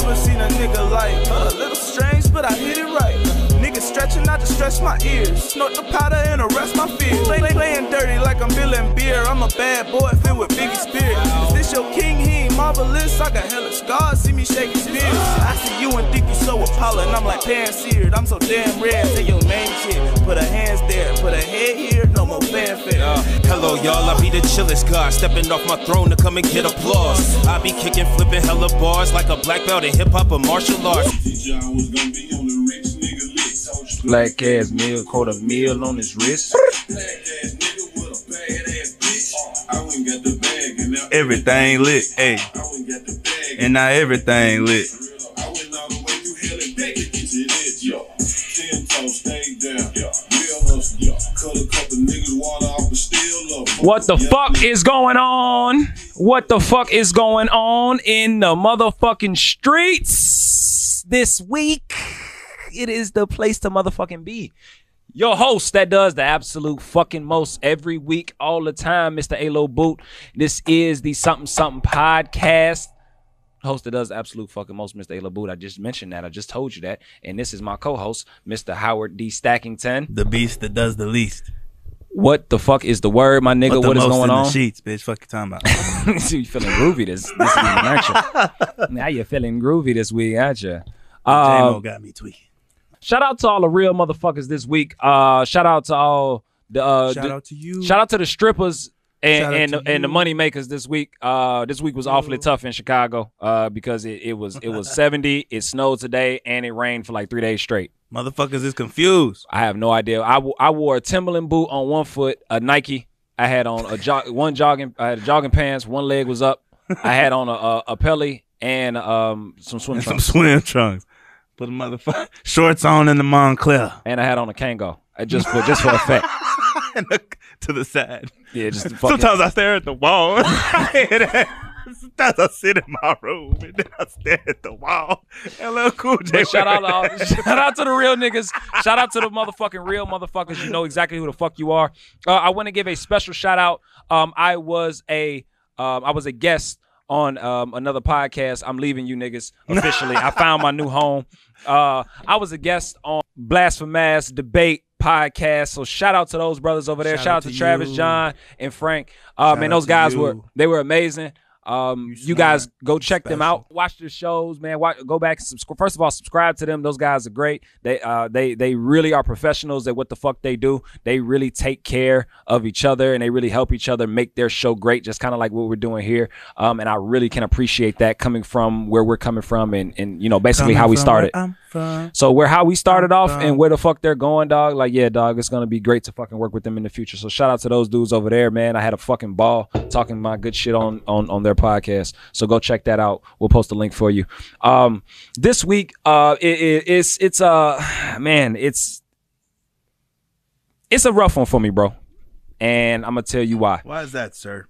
Have you ever seen a nigga like a stretching, I just stretch my ears. Snort the powder and arrest my fears. Play, play, playing dirty like I'm billing beer. I'm a bad boy filled with Biggie spirit. Is this your king? He ain't marvelous. I got hella scars, see me shaking spears. I see you and think you so appalling. I'm like pan seared. I'm so damn red. Say your name shit. Put a hands there, put a head here. No more fanfare. Uh, hello, y'all. I be the chillest guy, stepping off my throne to come and get applause. I be kicking, flipping hella bars like a black belt in hip hop or martial arts. Black ass meal, a meal on his wrist. Everything lit, hey. And now everything lit. What the fuck is going on? What the fuck is going on in the motherfucking streets this week? It is the place to motherfucking be. Your host that does the absolute fucking most every week, all the time, Mr. Alo Boot. This is the Something Something podcast. Host that does the absolute fucking most, Mr. Alo Boot. I just mentioned that. I just told you that. And this is my co-host, Mr. Howard D. Stackington. The beast that does the least. What the fuck is the word, my nigga? Put what is most going in on? The sheets, bitch. Fuck you talking about. so you feeling groovy this, this week, aren't you? Now you're feeling groovy this week, aren't you? Uh, J-Mo got me tweaking. Shout out to all the real motherfuckers this week. Uh, shout out to all the uh, Shout the- out to you. shout out to the strippers and and, the, and the money makers this week. Uh, this week was awfully tough in Chicago. Uh, because it, it was it was 70. It snowed today and it rained for like three days straight. Motherfuckers is confused. I have no idea. I, w- I wore a Timberland boot on one foot, a Nike. I had on a jog, one jogging. I had jogging pants. One leg was up. I had on a a, a pelly and um some swim And some swim trunks. Put a motherfucker shorts on in the Montclair. and I had on a Kangol uh, just for just for effect. and look to the side. Yeah, just Sometimes I stare at the wall. Sometimes I sit in my room and then I stare at the wall. Hello, cool J. Shout out, to all, shout out to the real niggas. Shout out to the motherfucking real motherfuckers. You know exactly who the fuck you are. Uh, I want to give a special shout out. Um, I was a, um, I was a guest on um, another podcast. I'm leaving you niggas officially. I found my new home. Uh, I was a guest on Blasphemous Debate podcast. So shout out to those brothers over there. Shout, Shout out to, Travis. John, and Frank. Uh, man, those guys you. were they were amazing. Um, you, You guys go check them out. Watch their shows, man. Watch, go back and subscribe. First of all, subscribe to them. Those guys are great. They uh they they really are professionals at what the fuck they do. They really take care of each other and they really help each other make their show great, just kind of like what we're doing here. Um, and I really can appreciate that coming from where we're coming from and and you know basically how we started. So where how we started off and where the fuck they're going, dog. Like, yeah, dog, it's gonna be great to fucking work with them in the future. So shout out to those dudes over there, man. I had a fucking ball talking my good shit on on on their podcast. So go check that out. We'll post a link for you. Um, this week, uh, it, it, it's it's uh, man, it's it's a rough one for me, bro. And I'm gonna tell you why Why is that, sir?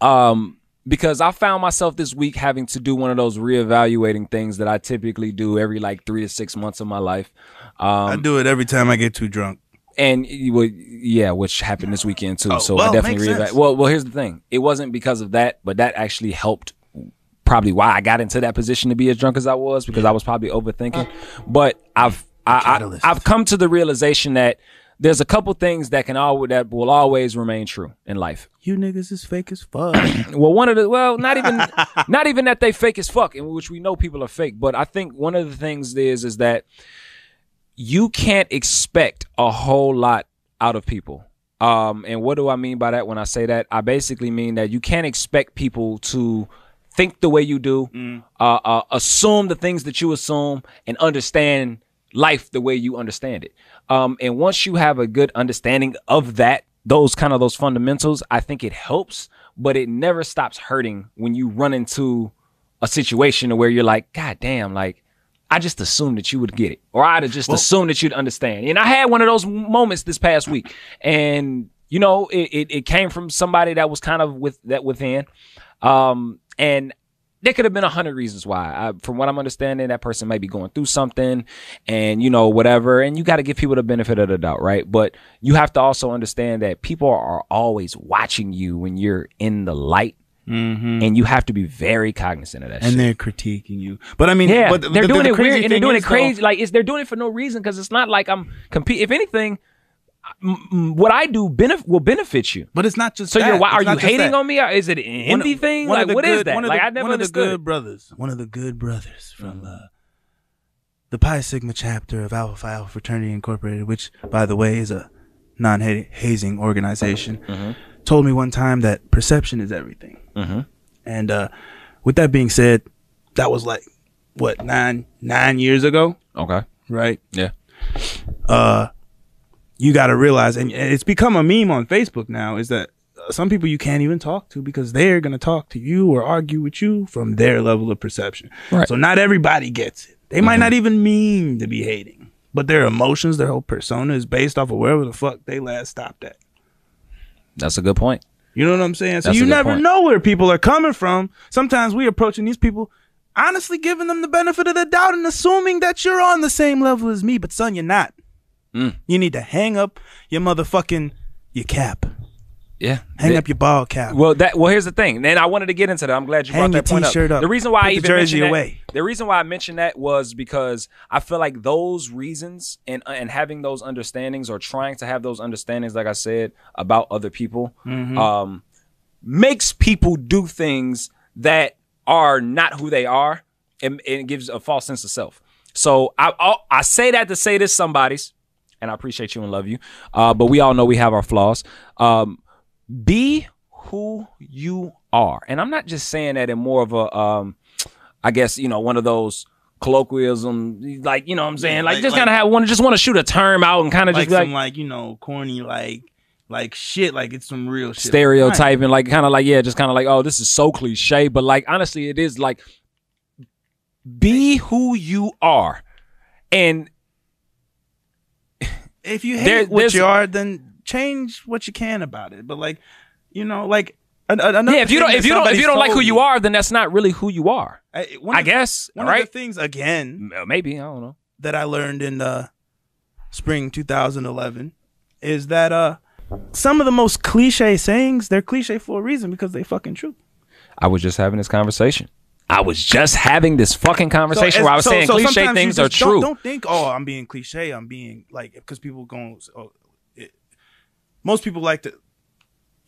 um because I found myself this week having to do one of those reevaluating things that I typically do every like three to six months of my life. Um, I do it every time I get too drunk. And would, yeah, which happened this weekend too. Oh, so well, I definitely sense. Well, well, here's the thing: it wasn't because of that, but that actually helped. Probably why I got into that position to be as drunk as I was because I was probably overthinking. Uh, but I've I, I, I've come to the realization that there's a couple things that can all that will always remain true in life. You niggas is fake as fuck. Well, one of the well, not even not even that they fake as fuck, in which we know people are fake. But I think one of the things is is that you can't expect a whole lot out of people. Um, and what do I mean by that when I say that? I basically mean that you can't expect people to think the way you do, uh, uh, assume the things that you assume, and understand life the way you understand it. Um, and once you have a good understanding of that, those kind of those fundamentals, I think it helps, but it never stops hurting when you run into a situation where you're like, God damn, like I just assumed that you would get it, or I'd have just assumed that you'd understand. And I had one of those moments this past week, and you know, it, it, it came from somebody that was kind of with that within, um, and there could have been a hundred reasons why. I, from what I'm understanding, that person might be going through something, and you know whatever. And you got to give people the benefit of the doubt, right? But you have to also understand that people are always watching you when you're in the light and you have to be very cognizant of that. and shit. they're critiquing you. But I mean, Yeah, but they're the- doing the it weird and they're doing it though, crazy. Like it's they're doing it for no reason because it's not like I'm compete. If anything, what I do benef- will benefit you. But it's not just So that. you're why are you hating that. on me? Or is it an envy of- thing? one Like the what is that? one of Like the- I never one of the good brothers, one of the good brothers from uh, the Pi Sigma chapter of Alpha Phi Alpha Fraternity Incorporated, which, by the way, is a non-hazing organization, Mm-hmm. told me one time that perception is everything. Mm-hmm. And uh, with that being said, that was like what nine nine years ago, Okay. right? Yeah. uh, you got to realize, and it's become a meme on Facebook now, is that some people you can't even talk to because they're going to talk to you or argue with you from their level of perception. Right. So not everybody gets it. They might not even mean to be hating, but their emotions, their whole persona is based off of wherever the fuck they last stopped at. That's a good point. You know what I'm saying? So That's you never point. know where people are coming from. Sometimes we approaching these people honestly giving them the benefit of the doubt and assuming that you're on the same level as me, but son, you're not. Mm. You need to hang up your motherfucking your cap. Yeah. Hang Yeah. up your ball cap. Well, that well, here's the thing, and I wanted to get into that. I'm glad you Hang brought that your point up. up. The reason why Put I the even jersey mentioned that, away. the reason why I mentioned that was because I feel like those reasons and and having those understandings or trying to have those understandings, like I said about other people, Mm-hmm. um, makes people do things that are not who they are, and, and it gives a false sense of self. So I I'll, I say that to say this somebody's, and I appreciate you and love you, uh, but we all know we have our flaws. Um, be who you are. And I'm not just saying that in more of a um I guess, you know, one of those colloquialism like, you know what I'm saying? Yeah, like, like- just like- kind of have one just want to shoot a term out and kind of like just like some like, you know, corny like like shit, like it's some real shit. stereotyping like kind of like yeah, just kind of like oh, this is so cliche, but like honestly it is like be who you are. And If you hate There- what you are, then change what you can about it. But like, you know, like an- an- another yeah, if you don't if you don't if you don't like who you are, then that's not really who you are. I, one I the- guess, one right? of the things again Maybe, I don't know. that I learned in uh, spring 2011 is that uh, some of the most cliche sayings they're cliche for a reason because they fucking true. I was just having this conversation. I was just having this fucking conversation as- where I was so- saying so cliche things are don't- true. Don't, think, oh, I'm being cliche. I'm being like because people going. Oh, most people like to.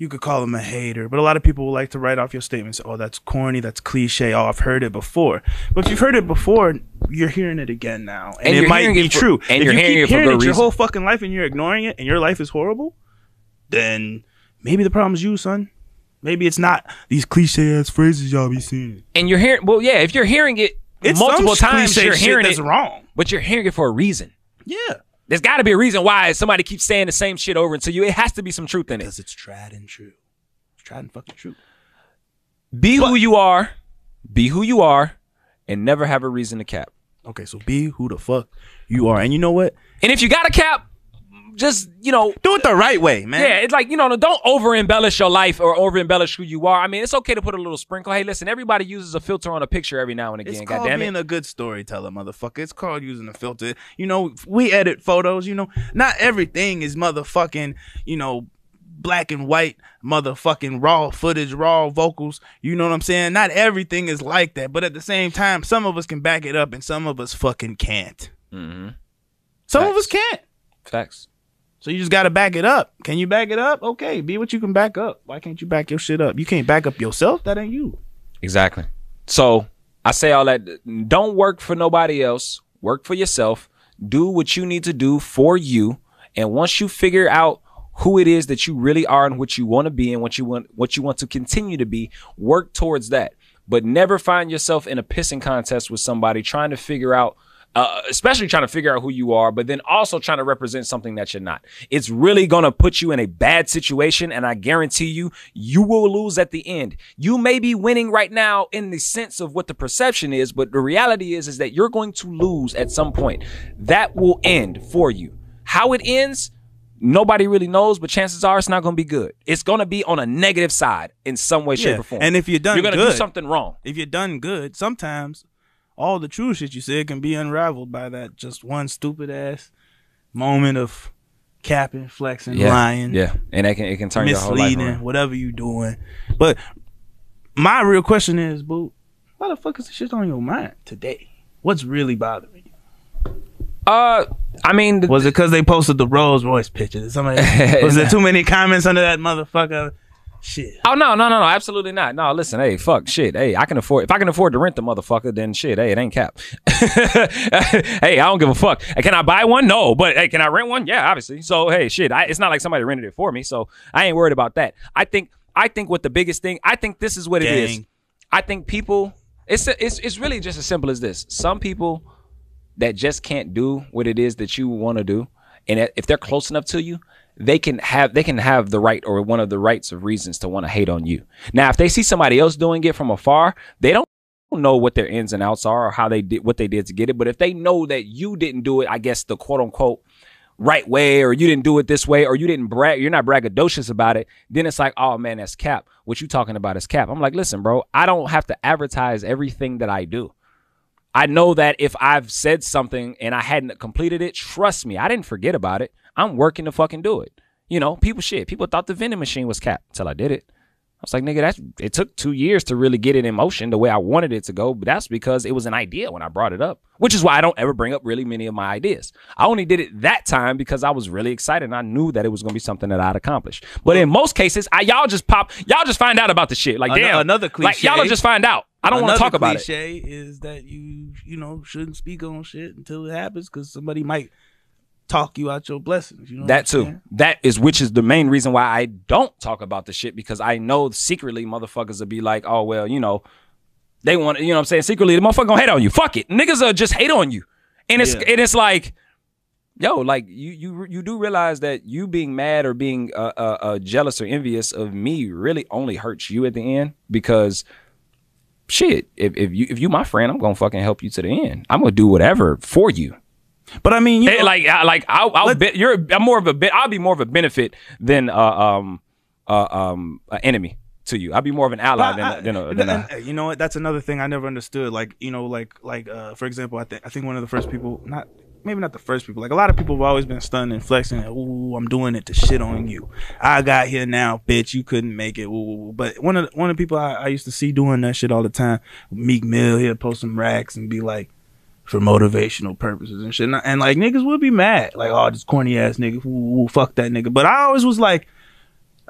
You could call them a hater, but a lot of people will like to write off your statements. Oh, that's corny. That's cliche. Oh, I've heard it before. But if you've heard it before, you're hearing it again now, and, And it might be it for- true. and if you're you hearing keep it hearing it your whole fucking life and you're ignoring it, and your life is horrible, then maybe the problem's you, son. Maybe it's not these cliche ass phrases y'all be seeing. and you're hearing well, yeah, if you're hearing it It's multiple times, you're hearing it, wrong. but you're hearing it for a reason. Yeah. There's got to be a reason why somebody keeps saying the same shit over until you. It has to be some truth in it. Because it's tried and true. It's tried and fucking true. Be who you are, be who you are, and never have a reason to cap. Okay, so be who the fuck you are. And you know what? And if you got a cap, just you know, Do it the right way, man. Yeah, it's like you know, don't over embellish your life or over embellish who you are. I mean, it's okay to put a little sprinkle. Hey, listen, everybody uses a filter on a picture every now and It's again. called God damn being it. a good storyteller, motherfucker. It's called using a filter. You know, we edit photos. You know, not everything is motherfucking, you know, black and white, motherfucking raw footage, raw vocals. You know what I'm saying? Not everything is like that. But at the same time, some of us can back it up and some of us fucking can't. Mm-hmm. Some of us can't. Facts. So you just gotta back it up. Can you back it up? Okay, be what you can back up. Why can't you back your shit up? You can't back up yourself. That ain't you. Exactly. So I say all that. Don't work for nobody else. Work for yourself. Do what you need to do for you. And once you figure out who it is that you really are and what you want to be and what you want what you want to continue to be, work towards that. But never find yourself in a pissing contest with somebody trying to figure out uh, especially trying to figure out who you are, but then also trying to represent something that you're not. It's really going to put you in a bad situation. And I guarantee you, you will lose at the end. You may be winning right now in the sense of what the perception is, but the reality is, is that you're going to lose at some point. That will end for you. How it ends, nobody really knows, but chances are it's not going to be good. It's going to be on a negative side in some way, shape, Yeah, or form. and if you're done you're going to do something wrong. If you're done good, sometimes all the true shit you said can be unraveled by that just one stupid ass moment of capping, flexing, lying, Yeah. And it can, it can turn your whole life misleading, around. whatever you doing. But my real question is, boo, why the fuck is this shit on your mind today? What's really bothering you? Uh, I mean, Was it because they posted the Rolls Royce pictures? Somebody was there too many comments under that motherfucker? Shit. Oh no, no, no, no, absolutely not. No, listen, hey, fuck, shit, hey, I can afford if I can afford to rent the motherfucker, then shit, hey, it ain't cap. hey, I don't give a fuck. Hey, can I buy one? No, but hey, can I rent one? Yeah, obviously. So hey, shit, I, it's not like somebody rented it for me, so I ain't worried about that. I think, I think what the biggest thing, I think this is what it is. I think people, it's it's it's really just as simple as this. Some people that just can't do what it is that you want to do, and if they're close enough to you, they can have they can have the right or one of the rights of reasons to want to hate on you. Now, if they see somebody else doing it from afar, they don't know what their ins and outs are or how they did what they did to get it. But if they know that you didn't do it, I guess the quote unquote right way, or you didn't do it this way, or you didn't brag, you're not braggadocious about it, then it's like, oh man, that's cap. What you talking about is cap. I'm like, listen, bro, I don't have to advertise everything that I do. I know that if I've said something and I hadn't completed it, trust me, I didn't forget about it. I'm working to fucking do it. You know, people shit. People thought the vending machine was capped until I did it. I was like, nigga, that's it took two years to really get it in motion the way I wanted it to go, but that's because it was an idea when I brought it up. Which is why I don't ever bring up really many of my ideas. I only did it that time because I was really excited and I knew that it was gonna be something that I'd accomplish. But in most cases, I y'all just pop y'all just find out about the shit. Like Ano- damn another Like y'all just find out. I don't want to talk about it. cliche is that you you know shouldn't speak on shit until it happens because somebody might talk you out your blessings. You know That too. saying? That is which is the main reason why I don't talk about the shit because I know secretly motherfuckers will be like, oh well, you know, they want to. you know what I'm saying? Secretly the motherfucker gonna hate on you. Fuck it. Niggas are just hate on you. And it's Yeah. and it's like, yo, like you you you do realize that you being mad or being uh, uh, uh jealous or envious of me really only hurts you at the end because shit, if, if you if you my friend, I'm gonna fucking help you to the end. I'm gonna do whatever for you. But I mean, you know, like I, like I'll, I'll Let- be, you're I'm more of a bit I'll be more of a benefit than uh, um uh, um an enemy to you. I'll be more of an ally than, I- than a, than a and, you know what? That's another thing I never understood. Like you know, like like uh, for example, I think I think one of the first people, not maybe not the first people, like a lot of people have always been stunned and flexing. Ooh, I'm doing it to shit on you. I got here now, bitch. You couldn't make it. Ooh. But one of the, one of the people I, I used to see doing that shit all the time, Meek Mill, he'd post some racks and be like. For motivational purposes and shit, and, and like niggas would be mad, like, oh, this corny ass nigga, ooh, ooh, fuck that nigga. But I always was like,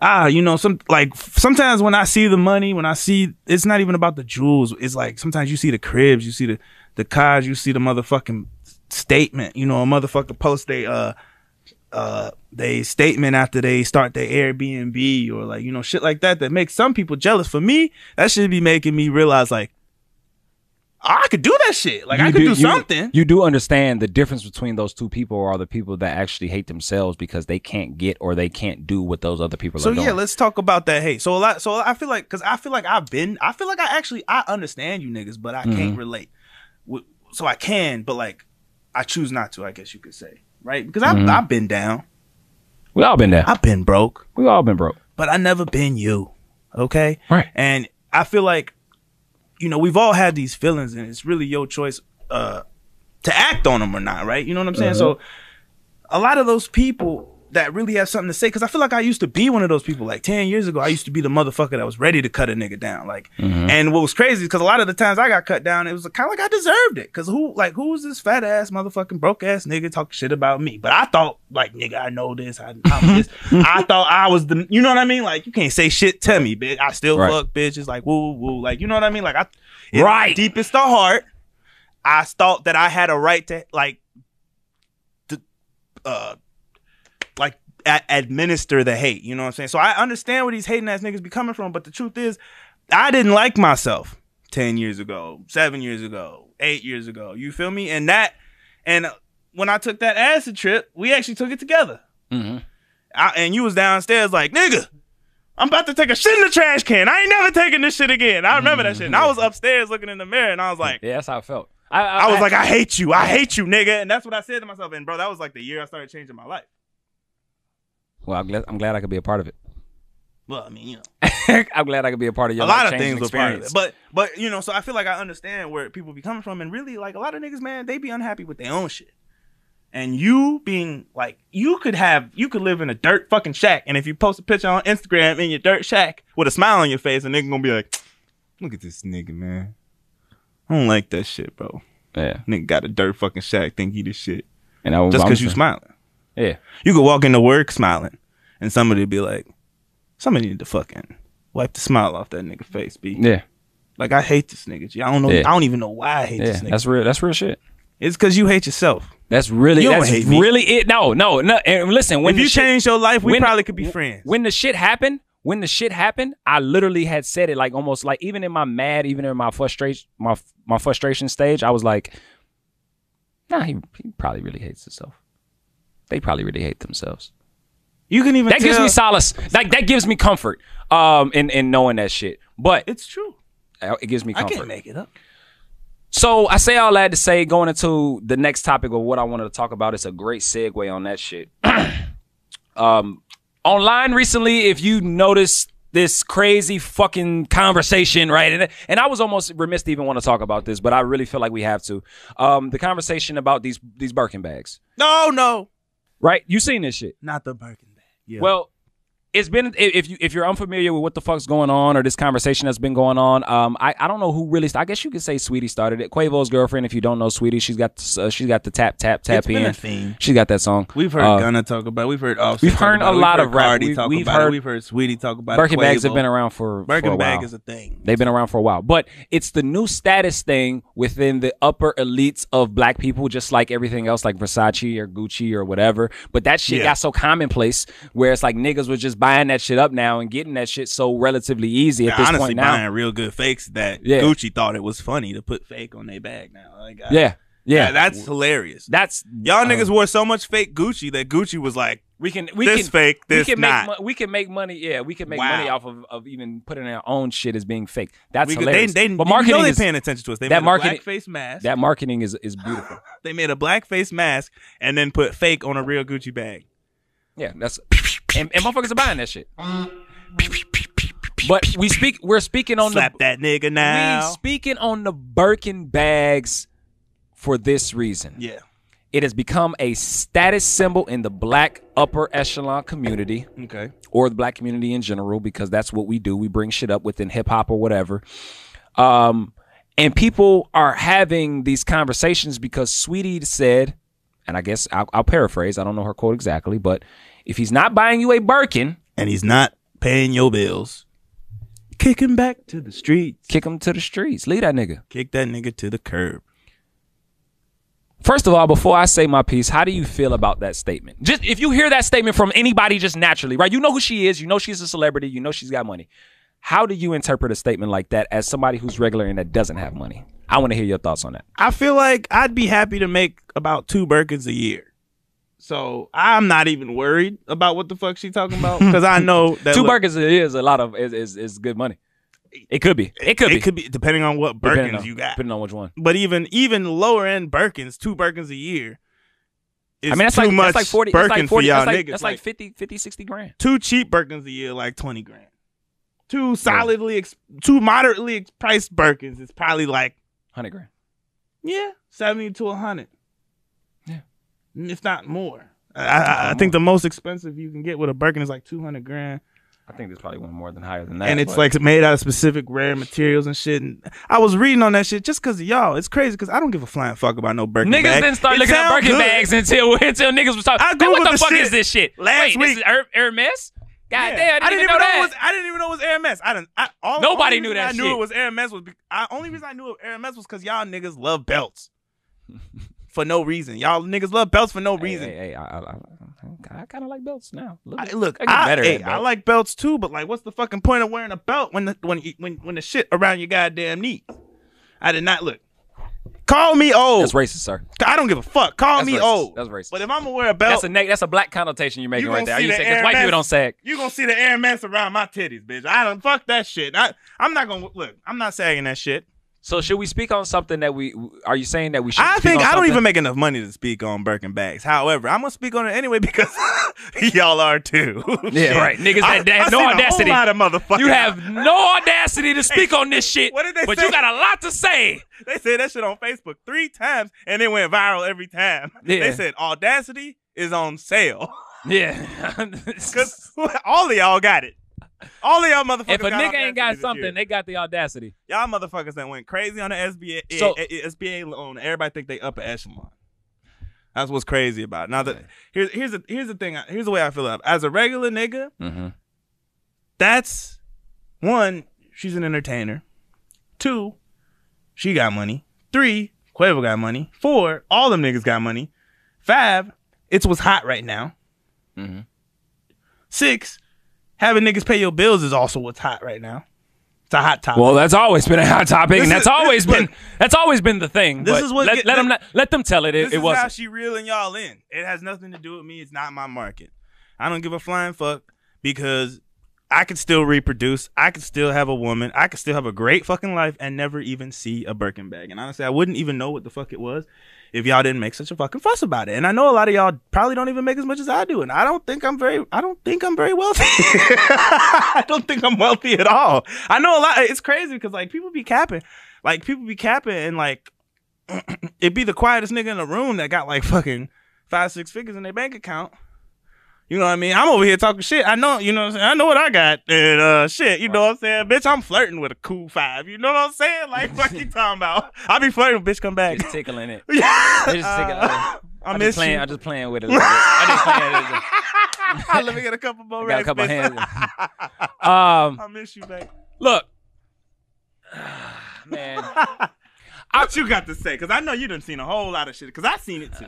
ah, you know, some like sometimes when I see the money, when I see it's not even about the jewels. It's like sometimes you see the cribs, you see the the cars, you see the motherfucking statement. You know, a motherfucker post they uh uh they statement after they start their Airbnb or like you know shit like that that makes some people jealous. For me, that should be making me realize like I could do that shit. Like I could do, you- something. You do understand the difference between those two people are the people that actually hate themselves because they can't get or they can't do what those other people So are doing. yeah, let's talk about that hate. So a lot. So I feel like because I feel like I've been. I feel like I actually I understand you niggas, but I Mm-hmm. can't relate. So I can, but like I choose not to. I guess you could say right because I've Mm-hmm. I've been down. we all been there. I've been broke, we all been broke. but I never been you. Okay. Right. And I feel like you know we've all had these feelings, and it's really your choice uh to act on them or not. Right. You know what I'm saying? So a lot of those people that really have something to say because I feel like I used to be one of those people. Like ten years ago, I used to be the motherfucker that was ready to cut a nigga down. Like, and what was crazy because a lot of the times I got cut down, it was kind of like I deserved it. Because who, like, who was this fat ass motherfucking broke ass nigga talking shit about me? But I thought, like, nigga, I know this. I, I'm this. I thought I was the, you know what I mean? Like, you can't say shit to me, bitch. I still Right. fuck bitches. Like, woo, woo, like, you know what I mean? Like, I, in Right. deepest of heart, I thought that I had a right to, like, to, uh, like a- administer the hate. You know what I'm saying? So I understand where these hating ass niggas be coming from, but the truth is, I didn't like myself ten years ago, seven years ago, eight years ago. You feel me? And that, and when I took that acid trip, we actually took it together. Mm-hmm. I, and you was downstairs like, nigga, I'm about to take a shit in the trash can. I ain't never taking this shit again. I remember that shit. And I was upstairs looking in the mirror, and I was like. Yeah, that's how I felt. I, I was like, I hate you. I hate you, nigga. And that's what I said to myself. And bro, that was like the year I started changing my life. Well, I'm glad, I'm glad I could be a part of it. Well, I mean, you know, I'm glad I could be a part of your a lot of things were part of experience. But but you know, so I feel like I understand where people be coming from, and really, like a lot of niggas, man, they be unhappy with their own shit. And you being like, you could have, you could live in a dirt fucking shack, and if you post a picture on Instagram in your dirt shack with a smile on your face, a nigga gonna be like, Look at this nigga, man. I don't like that shit, bro. Yeah, Nigga got a dirt fucking shack, think he the shit. and was Just because you smiling. Yeah, You could walk into work smiling, and somebody would be like, somebody need to fucking wipe the smile off that nigga face, B. yeah, Like, I hate this nigga, G. I don't know. Yeah. I don't even know why I hate yeah. this nigga. That's real. That's real shit. it's because you hate yourself. That's really You that's hate me. really it. No, no, no. And listen, when if you shit- change your life, we when- probably could be friends. when the shit happened, when the shit happened, I literally had said it like almost like even in my mad, even in my frustration, my my frustration stage, I was like, Nah, he, he probably really hates himself. They probably really hate themselves. you can even That gives me solace. Like that gives me comfort. Um, in in knowing that shit. But It's true. it gives me I comfort. can't make it up. So I say all that to say, going into the next topic of what I wanted to talk about, it's a great segue on that shit. um, online recently, if you noticed this crazy fucking conversation, right? And and I was almost remiss to even want to talk about this, but I really feel like we have to. Um, the conversation about these these Birkin bags, No, no, right? You seen this shit? not the Birkin bag. Yeah. Well, it's been if- you if you're unfamiliar with what the fuck's going on or this conversation that's been going on, um, I, I don't know who really. I guess you could say Saweetie started it. Quavo's girlfriend. If you don't know Saweetie, she's got uh, she's got the tap tap tap It's in. theme. She's got that song. We've heard Uh, Gunna talk about. it. We've heard Offset. we've heard a lot of rap. We've- talk we've heard- it. We've heard Saweetie talk about Birkin it. bags have been around for, for a Birkin while. bag is a thing. They've been around for a while, but it's the new status thing within the upper elites of black people, just like everything else, like Versace or Gucci or whatever. But that shit Yeah. got so commonplace where it's like niggas was just buying that shit up now and getting that shit so relatively easy at this honestly, point now. buying real good fakes that Yeah. Gucci thought it was funny to put fake on their bag now. Like, I- Yeah, yeah, that's hilarious. that's Y'all uh, niggas wore so much fake Gucci that Gucci was like, We can we this can fake, this we can not. make mo- we can make money. Yeah, we can make Wow. money off of, of even putting our own shit as being fake. That's we could, they, hilarious. they, but you marketing know they is paying attention to us. They that made marketing- a blackface mask. that marketing is is beautiful. they made a blackface mask and then put fake on a real Gucci bag. Yeah, that's and, and motherfuckers are buying that shit. But we speak. We're speaking on Slap the. that nigga now. We speaking on the Birkin bags for this reason. yeah. It has become a status symbol in the black upper echelon community. Okay. or the black community in general because that's what we do. We bring shit up within hip hop or whatever. Um, and people are having these conversations because Saweetie said, and I guess I'll, I'll paraphrase. I don't know her quote exactly, but if he's not buying you a Birkin, And he's not paying your bills. Kick him back to the streets. kick him to the streets. Leave that nigga. Kick that nigga to the curb. First of all, before I say my piece, how do you feel about that statement? Just if you hear that statement from anybody just naturally, right? You know who she is, you know she's a celebrity, you know she's got money. How do you interpret a statement like that as somebody who's regular and that doesn't have money? I want to hear your thoughts on that. I feel like I'd be happy to make about two Birkins a year. So I'm not even worried about what the fuck she talking about because I know that Two look, burgers is a lot of is, is is good money. It could be. It could be. It could be depending on what Depending Birkins on- you got. Depending on which one. But even even lower end Birkins, two Birkins a year. Is I mean, that's too like much that's like forty. Birkin That's like forty. for y'all That's like, niggas. that's like 50, 50, 60 grand. two cheap Birkins a year, like twenty grand. Two solidly, ex- two moderately ex- priced Birkins is probably like Hundred grand. yeah, seventy to hundred. Yeah. if not more. I, I, I think the most expensive you can get with a Birkin is like two hundred grand, I think there's probably one more than higher than that. and it's but- like made out of specific rare materials and shit. And I was reading on that shit just because of y'all. It's crazy because I don't give a flying fuck about no Birkin niggas bag. didn't start It looking at sound Birkin good. bags until until niggas was talking. I Hey, what Googled the, the fuck is this shit? last Wait, week. this is Her- Hermes. God Yeah. damn, I didn't, even know, it that. was. I didn't even know it was Hermes. I didn't. I, all, Nobody knew that I knew shit. it was Hermes was. Be, I, only reason I knew it Hermes was because y'all niggas love belts. for no reason, y'all niggas love belts for no Hey, reason. Hey, hey, I, I, I, I kind of like belts now. Look, I, look, I get I, better hey, I like belts too, but like, what's the fucking point of wearing a belt when the when when when the shit around your goddamn knees? I did not look. Call me old. That's racist, sir. I don't give a fuck. Call That's me racist. old. That's racist. But if I'm gonna wear a belt, That's a neg- that's a black connotation you're making You right there. You the say because white people don't sag. you gonna see the Air Max around my titties, bitch. I don't fuck that shit. I I'm not gonna look. I'm not sagging that shit. So should we speak on something that we are you saying that we should? I speak think on I don't even make enough money to speak on Birkin bags. However, I'm gonna speak on it anyway because y'all are too. Yeah, right. Niggas I- that- that I have no audacity. A whole lot of. You have no audacity to speak on this shit. what did they but say? you got a lot to say. They said that shit on Facebook three times and it went viral every time. Yeah. They said Audacity is on sale Yeah. because all of y'all got it. All of y'all motherfuckers. if a nigga ain't got something, they got the audacity. y'all motherfuckers that went crazy on the SBA So- eh, eh, SBA loan. Everybody think they up upper echelon. That's what's crazy about it. Now that here's here's the here's the thing. Here's the way I feel about it. As a regular nigga, Mm-hmm. that's one. She's an entertainer. Two, she got money. Three, Quavo got money. Four, all them niggas got money. Five, it's what's hot right now. Mhm. Six, having niggas pay your bills is also what's hot right now. It's a hot topic. Well, that's always been a hot topic, This and that's is- always this- been look. that's always been the thing. This is what let, get- let them not, let them tell it. It, this it is how she reeling y'all in. It has nothing to do with me. It's not my market. I don't give a flying fuck because I could still reproduce. I could still have a woman. I could still have a great fucking life and never even see a Birkin bag. And honestly, I wouldn't even know what the fuck it was if y'all didn't make such a fucking fuss about it. And I know a lot of y'all probably don't even make as much as I do. And I don't think I'm very. I don't think I'm very wealthy. I don't think I'm wealthy at all. I know a lot. It's crazy because like people be capping. Like people be capping and like it'd be the quietest nigga in the room that got like fucking five, six figures in their bank account. You know what I mean? I'm over here talking shit. I know, you know what I'm saying? I know what I got. And uh shit, you know what I'm saying? Bitch, I'm flirting with a cool five. You know what I'm saying? Like what you talking about? I'll be flirting, with bitch, come back. Just tickling it. yeah. Just tickling. I I miss playing. you. I'm just playing with it. A little bit. I just playing. With it. Let me get a couple more I got a couple hands. Um, I miss you, babe. look, man. What you got to say? Because I know you done seen a whole lot of shit. Because I seen it too,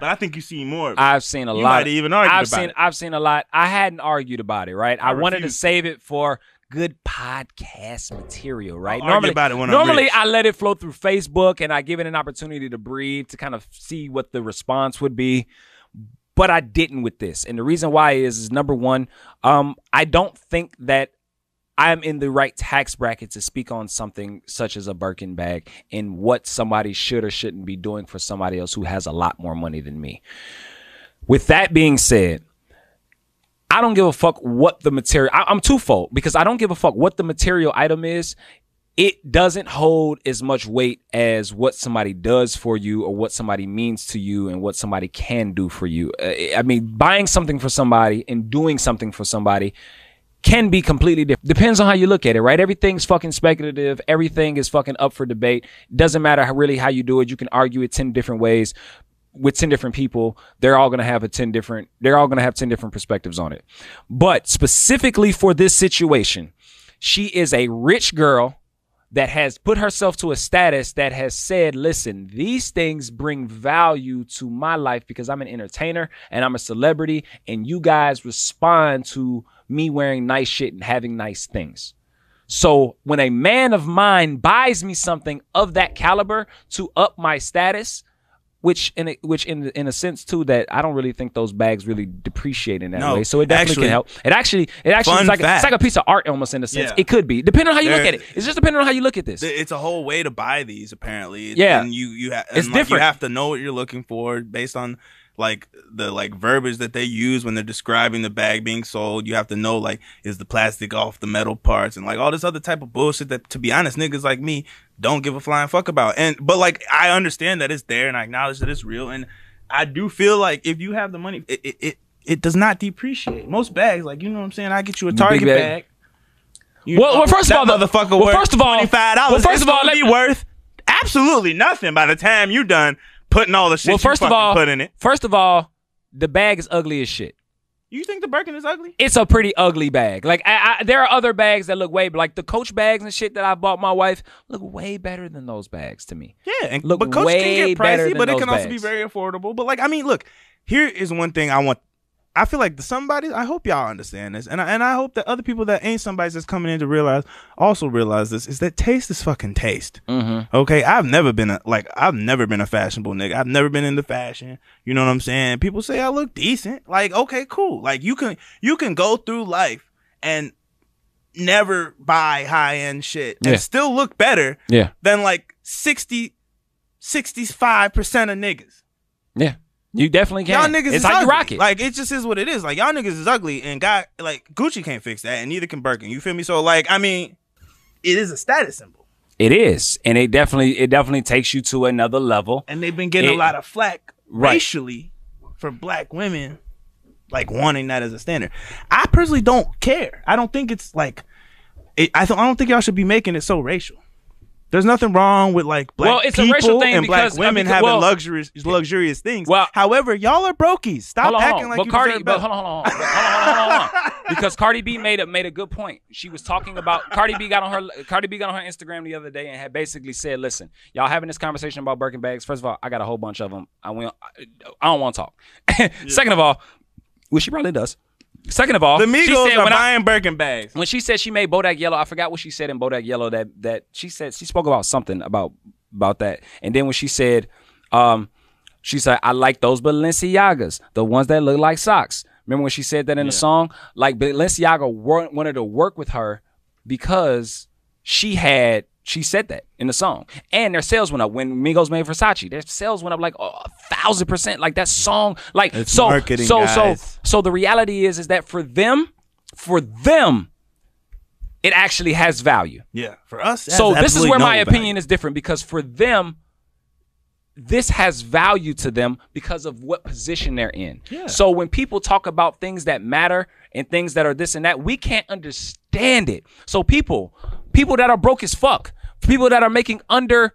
but I think you seen more. Of it. I've seen a You lot. might even argued I've about seen. it. I've seen a lot. I hadn't argued about it. Right. I, I wanted to save it for good podcast material. Right. I'll argue about it when I'm normally rich. I let it flow through Facebook and I give it an opportunity to breathe to kind of see what the response would be. But I didn't with this, and the reason why is is number one, um, I don't think that I'm in the right tax bracket to speak on something such as a Birkin bag and what somebody should or shouldn't be doing for somebody else who has a lot more money than me. With that being said, I don't give a fuck what the material. I, I'm twofold because I don't give a fuck what the material item is. It doesn't hold as much weight as what somebody does for you or what somebody means to you and what somebody can do for you. Uh, I mean, buying something for somebody and doing something for somebody can be completely different. Depends on how you look at it, right? Everything's fucking speculative. Everything is fucking up for debate. Doesn't matter how, really how you do it. You can argue it 10 different ways with 10 different people. They're all going to have a 10 different, they're all going to have 10 different perspectives on it. But specifically for this situation, she is a rich girl that has put herself to a status that has said, listen, these things bring value to my life because I'm an entertainer and I'm a celebrity, and you guys respond to me wearing nice shit and having nice things. So when a man of mine buys me something of that caliber to up my status, which in a, which in in a sense too that I don't really think those bags really depreciate in that No, way. So it definitely actually- can help. It actually it actually is like a, it's like a piece of art almost in a sense. Yeah. It could be depending on how you look at it. It's just depending on how you look at this. It's a whole way to buy these, apparently. Yeah. and you you ha- It's like, different. You have to know what you're looking for based on like the like verbiage that they use when they're describing the bag being sold. You have to know like is the plastic off the metal parts and like all this other type of bullshit that, to be honest, niggas like me don't give a flying fuck about. And but like I understand that it's there and I acknowledge that it's real and I do feel like if you have the money, it it. it it does not depreciate. Most bags, like you know what I'm saying, I get you a Target bag. bag. You Well- know, well, first of all, the- motherfucker well, first of all- twenty five dollars. well, first it's of all, let- be worth absolutely nothing by the time you're done putting all the shit well, first of all, put in it. first of all, the bag is ugly as shit. You think the Birkin is ugly? It's a pretty ugly bag. Like I, I, there are other bags that look way like the Coach bags and shit that I bought my wife look way better than those bags to me. Yeah, and, Look but Coach way can get pricey, but it can also be very affordable. But like, I mean, look, here is one thing I want. I feel like the somebody. I hope y'all understand this, and I, and I hope that other people that ain't somebody's that's coming in to realize also realize this is that taste is fucking taste. Mm-hmm. Okay, I've never been a like I've never been a fashionable nigga. I've never been into fashion. You know what I'm saying? People say I look decent. Like, okay, cool. Like you can you can go through life and never buy high end shit and Yeah. still look better Yeah, than like 60 65% of niggas. yeah. You definitely can. Y'all niggas it's is how ugly. you rock it. Like it just is what it is. Like y'all niggas is ugly and God, like Gucci can't fix that and neither can Birkin. You feel me? So like I mean, it is a status symbol. it is, and it definitely it definitely takes you to another level. and they've been getting It- a lot of flack Right. racially for black women like wanting that as a standard. I personally don't care. I don't think it's like. It, I th- I don't think y'all should be making it so racial. There's nothing wrong with like black Well, it's a people racial thing and black because- uh, women having well- luxurious luxurious things. Well- however, y'all are brokies. Stop on, acting on. like but you Cardi, but hold on, hold on, hold on, hold on, hold on, because Cardi B made a made a good point. She was talking about Cardi B got on her Cardi B got on her Instagram the other day and had basically said, "Listen, y'all having this conversation about Birkin bags. First of all, I got a whole bunch of them. I went, I don't want to talk. Second of all, which she probably does. Second of all, The she Migos said are when I, buying Birkin bags. when she said she made Bodak Yellow, I forgot what she said in Bodak Yellow that that she said she spoke about something about about that. And then when she said, um, she said, I like those Balenciagas, the ones that look like socks. Remember when she said that in the song? Like Balenciaga wa- wanted to work with her because she had she said that in the song. And their sales went up when Migos made Versace. Their sales went up like oh, a thousand percent. Like that song, like It's so marketing, so guys. so so the reality is is that for them, for them, it actually has value. Yeah, for us. So this is where no my value. opinion is different because for them, this has value to them because of what position they're in. Yeah. So when people talk about things that matter and things that are this and that, we can't understand it. So people, people that are broke as fuck, people that are making under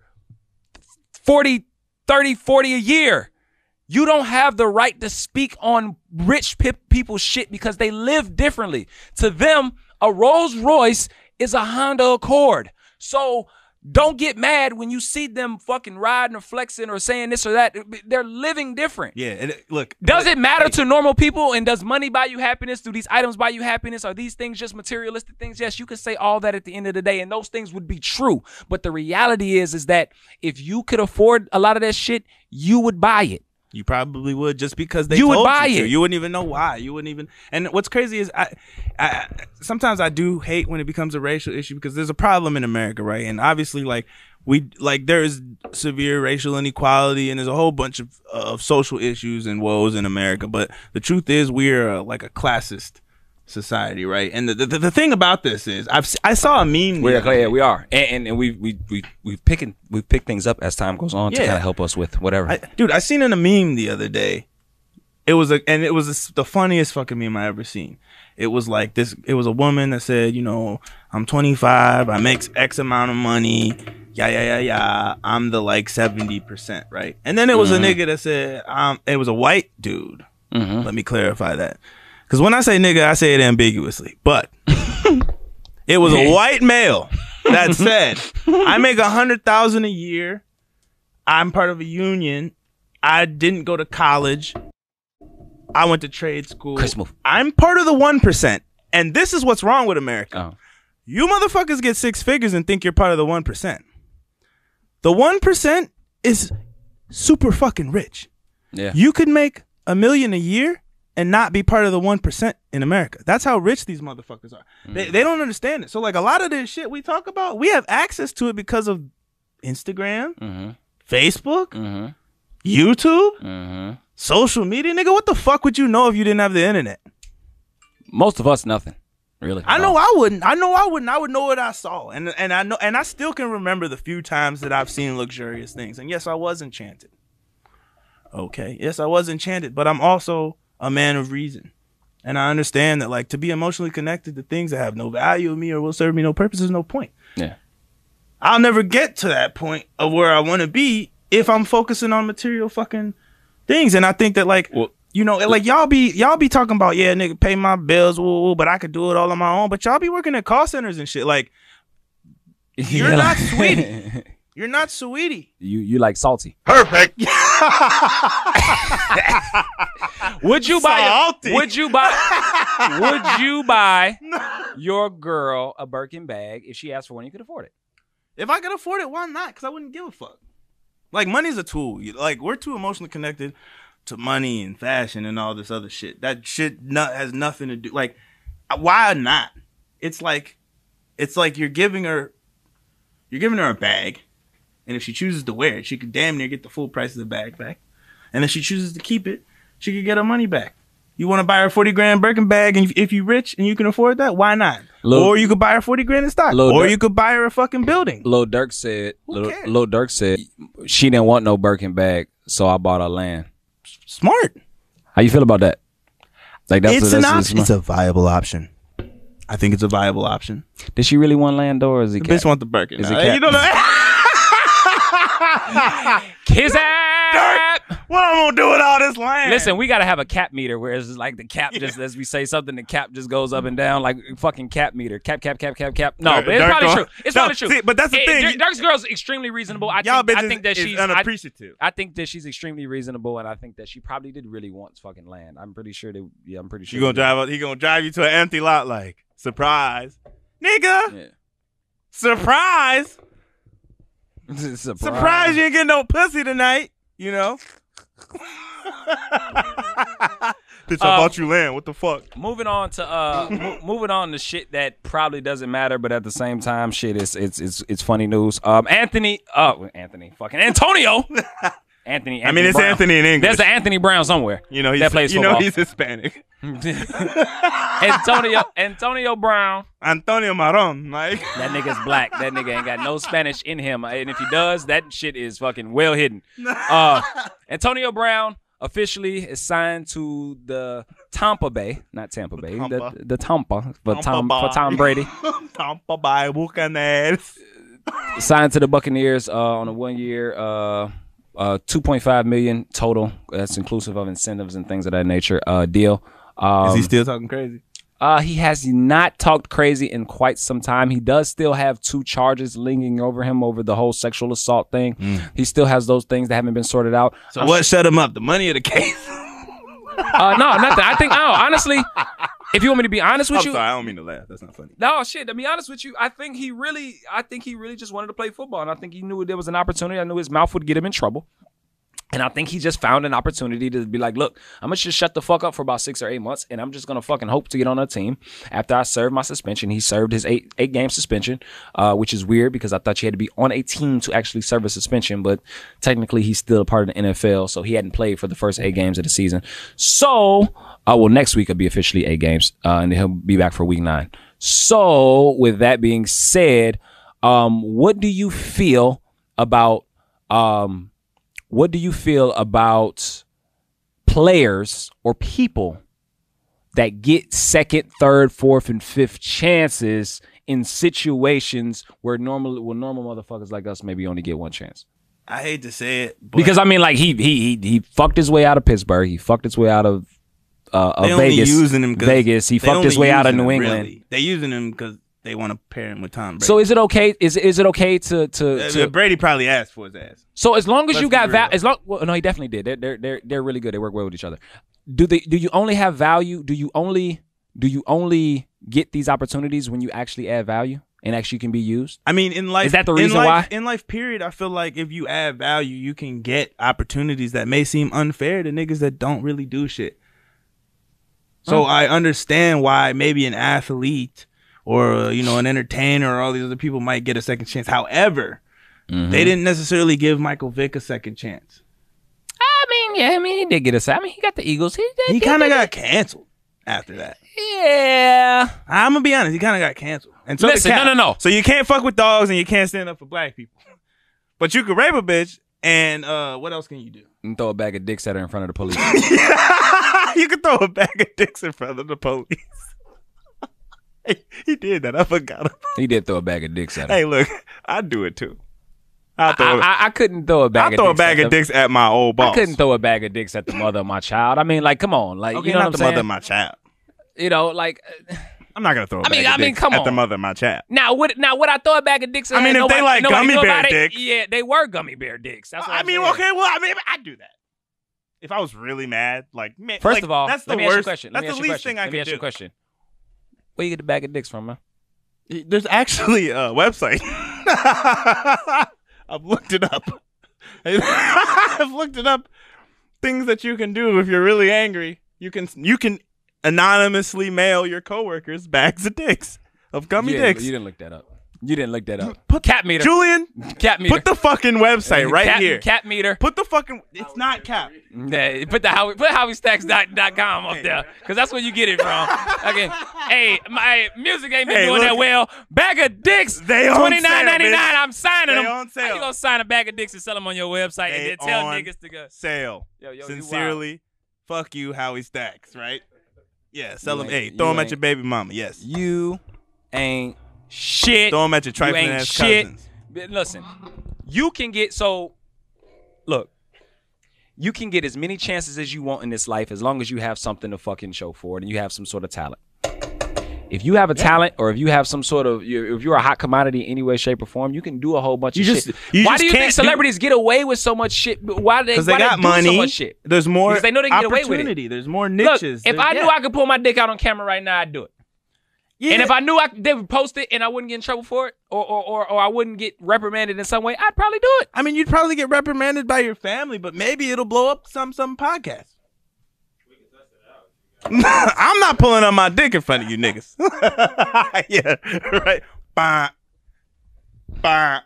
40, 30, 40 a year, you don't have the right to speak on rich pe- people's shit because they live differently. To them, a Rolls Royce is a Honda Accord. So don't get mad when you see them fucking riding or flexing or saying this or that. They're living different. Yeah, and it- look. Does it matter hey, to normal people? And does money buy you happiness? Do these items buy you happiness? Are these things just materialistic things? Yes, you can say all that at the end of the day, and those things would be true. But the reality is, is that if you could afford a lot of that shit, you would buy it. You probably would just because they You would told buy you to. it. You wouldn't even know why. You wouldn't even. And what's crazy is I, I sometimes I do hate when it becomes a racial issue because there's a problem in America, right? And obviously, like we like there is severe racial inequality and there's a whole bunch of of social issues and woes in America. But the truth is, we're uh, like a classist society, right? And the the, the thing about this is, I've I saw a meme. We are, yeah, we are, and and, and we we we we picking we pick things up as time goes on to kind of help us with whatever. I, dude, I seen in a meme the other day. It was a and it was a the funniest fucking meme I ever seen. It was like this. It was a woman that said, you know, I'm 25, I make X amount of money. Yeah, yeah, yeah, yeah. I'm the like 70 percent, right? And then it was a nigga that said, um, it was a white dude. Let me clarify that, because when I say nigga, I say it ambiguously, but it was a white male that said, I make a hundred thousand a year. I'm part of a union. I didn't go to college. I went to trade school. Chris, move. I'm part of the 1%. And this is what's wrong with America. Oh. You motherfuckers get six figures and think you're part of the 1%. The 1% is super fucking rich. yeah, You could make a million a year and not be part of the 1% in America. That's how rich these motherfuckers are. They, they don't understand it. So, like, a lot of this shit we talk about, we have access to it because of Instagram, mm-hmm, Facebook, mm-hmm, YouTube, mm-hmm. social media. Nigga, what the fuck would you know if you didn't have the internet? Most of us, nothing really. I know I wouldn't. I know I wouldn't. I would know what I saw, and and I know, and I still can remember the few times that I've seen luxurious things. And yes, I was enchanted. Okay, yes, I was enchanted, but I'm also a man of reason, and I understand that like to be emotionally connected to things that have no value to me or will serve me no purpose is no point. Yeah. I'll never get to that point of where I want to be if I'm focusing on material fucking things. And I think that like Well- you know, like y'all be y'all be talking about yeah, nigga, pay my bills, woo, woo, but I could do it all on my own. But y'all be working at call centers and shit. Like You're Yeah, not sweetie. you're not sweetie. you you like salty. Perfect. Would you buy? Salty. would you buy? would you buy your girl a Birkin bag if she asked for one? You could afford it. if I could afford it, why not? Because I wouldn't give a fuck. Like money's a tool. Like we're too emotionally connected to money and fashion and all this other shit. That shit not, has nothing to do. Like why not? It's like it's like you're giving her you're giving her a bag, and if she chooses to wear it, she could damn near get the full price of the bag back. And if she chooses to keep it, she could get her money back. You want to buy her forty grand Birkin bag, and if you're rich and you can afford that, why not? Lil- or you could buy her forty grand in stock, Lil or Durk- you could buy her a fucking building. Lil Durk said. Who Lil. Lil Durk said she didn't want no Birkin bag, so I bought her land. Smart. How you feel about that? Like that's it's what, an that's, option. It's a viable option. I think it's a viable option. Did she really want land or is it? The bitch want the Birkin. Is it Hey, cat? you don't know Kiss app. what I'm gonna do with all this land? Listen, we gotta have a cap meter where it's just like the cap just as we say something, the cap just goes up and down like fucking cap meter. Cap, cap, cap, cap, cap. No, Dirk- but it's Dirk probably true. It's No, probably true. see, but that's the Eh, thing. Dirk- Dirk's girl's extremely reasonable. I y'all think, I think that she's I, unappreciative. I think that she's extremely reasonable, and I think that she probably did really want fucking land. I'm pretty sure that. Yeah, I'm pretty sure. you gonna drive up? He gonna drive you to an empty lot like surprise, nigga. Yeah. Surprise, Surprise. surprise! You ain't getting no pussy tonight. You know. Bitch, I Um, bought you land. What the fuck? Moving on to uh, mo- moving on to shit that probably doesn't matter, but at the same time, shit is it's it's it's funny news. Um, Anthony, uh, Anthony, fucking Antonio, Anthony. I mean, it's Brown. Anthony in English. There's an Anthony Brown somewhere. you know, he's that plays you know he's Hispanic. Antonio Antonio Brown. Antonio Maron, like That nigga's black. That nigga ain't got no Spanish in him, and if he does, that shit is fucking well hidden. Uh, Antonio Brown officially is signed to the Tampa Bay, not Tampa Bay, Tampa. The, the Tampa for Tampa Tom for Tom Brady. Tampa Bay Buccaneers. signed to the Buccaneers uh, on a one year, uh, uh, two point five million total. That's inclusive of incentives and things of that nature. Uh, deal. Um, Is he still talking crazy? uh, he has not talked crazy in quite some time. He does still have two charges lingering over him over the whole sexual assault thing. He still has those things that haven't been sorted out. So what shut him up? The money or the case? Uh, no, nothing. I think. No, honestly, if you want me to be honest with I'm you, sorry, I don't mean to laugh. That's not funny. No, shit. To be honest with you, I think he really, I think he really just wanted to play football, and I think he knew there was an opportunity. I knew his mouth would get him in trouble, and I think he just found an opportunity to be like, "Look, I'm gonna just shut the fuck up for about six or eight months, and I'm just gonna fucking hope to get on a team." After I served my suspension, he served his eight eight game suspension, uh, which is weird because I thought you had to be on a team to actually serve a suspension, but technically he's still a part of the NFL, so he hadn't played for the first eight games of the season. So, uh, well, next week it'll be officially eight games, uh, and he'll be back for week nine. So, with that being said, um, what do you feel about um, what do you feel about players or people that get second, third, fourth, and fifth chances in situations where normal, where normal motherfuckers like us maybe only get one chance? I hate to say it, but Because I mean, like he he he he fucked his way out of Pittsburgh. He fucked his way out of uh, of Vegas. using him 'cause- Vegas. He fucked his way out of New him, England. really. They using him because they want to pair him with Tom Brady. So is it okay? Is is it okay to to, to Brady probably asked for his ass. So as long as Let's you got val- real. as long well, no, he definitely did. They're, they're they're they're really good. They work well with each other. Do they? Do you only have value? Do you only do you only get these opportunities when you actually add value and actually can be used? I mean, in life, Is that the in reason life- why? In life, period, I feel like if you add value, you can get opportunities that may seem unfair to niggas that don't really do shit. So I understand why maybe an athlete or uh, you know an entertainer or all these other people might get a second chance. However, Mm-hmm. they didn't necessarily give Michael Vick a second chance. I mean, yeah, I mean, he did get us. I mean, he got the Eagles. He, did, He kind of got canceled after that. yeah. I'm gonna be honest. He kind of got canceled. And so Listen, no, no, no. So you can't fuck with dogs and you can't stand up for black people, but you can rape a bitch. And uh, what else can you do? And throw a bag of dicks at her in front of the police. you can throw a bag of dicks in front of the police. Hey, he did that. I forgot. About. he did throw a bag of dicks at her. Hey, look, I'd do it too. I'll throw, I, I, I couldn't throw a bag. Of throw a dicks bag at of dicks at my old boss. I couldn't throw a bag of dicks at the mother of my child. I mean, like, come on, like, Okay, you know not what the I'm saying? mother of my child. you know, like. I'm not gonna throw. a I mean- bag of I mean, dicks come at the mother of my child. Now would now would I throw a bag of dicks? at I mean, if they like nobody gummy bear it? dicks. yeah, they were gummy bear dicks. That's what I I'm mean, saying. okay, well, I mean, I'd do that. If I was really mad, like, man, First like, of all, that's the let me ask you a worst. question. That's the least question. thing I Let me can ask you a question. Where you get the bag of dicks from, man? There's actually a website. I've looked it up. I've looked it up. Things that you can do if you're really angry. You can you can anonymously mail your coworkers bags of dicks of gummy didn't, dicks. You didn't look that up. You didn't look that up. Put cat meter. Julian, cat meter. put the fucking website right cat, here. Cat meter. Put the fucking. It's not cap. Yeah, put the Howie, put HowieStacks.com up there, cause that's where you get it from. Okay, hey, my music ain't been Hey, doing look. that well. Bag of dicks, They on twenty nine ninety sale, bitch. I'm signing They them. on sale. How you gonna sign a bag of dicks and sell them on your website They and then tell on niggas to go? Sale. Yo, yo, you wild. Sincerely, fuck you, Howie Stacks. Right. Yeah, sell You them. ain't- Hey, throw them at ain't- your baby mama. Yes. You ain't shit. Throw them at your you trifling ass shit. cousins. Listen, you can get so. Look, you can get as many chances as you want in this life as long as you have something to fucking show for it and you have some sort of talent. If you have a talent, or if you have some sort of, if you're a hot commodity in any way, shape, or form, you can do a whole bunch You of just- shit. Why do you think can't do- celebrities get away with so much shit? Why do they? Because they got so money. much shit? There's more. Because they know they can get away with it. There's more niches. Look, if I knew yeah. I could pull my dick out on camera right now, I'd do it. Yeah. And if I knew I they would post it and I wouldn't get in trouble for it, or, or or or I wouldn't get reprimanded in some way, I'd probably do it. I mean, you'd probably get reprimanded by your family, but maybe it'll blow up some some podcast. I'm not pulling on my dick in front of you niggas. yeah, right. Bah, bah,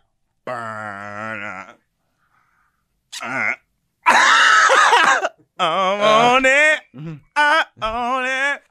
bah, uh. I'm on it. I own it.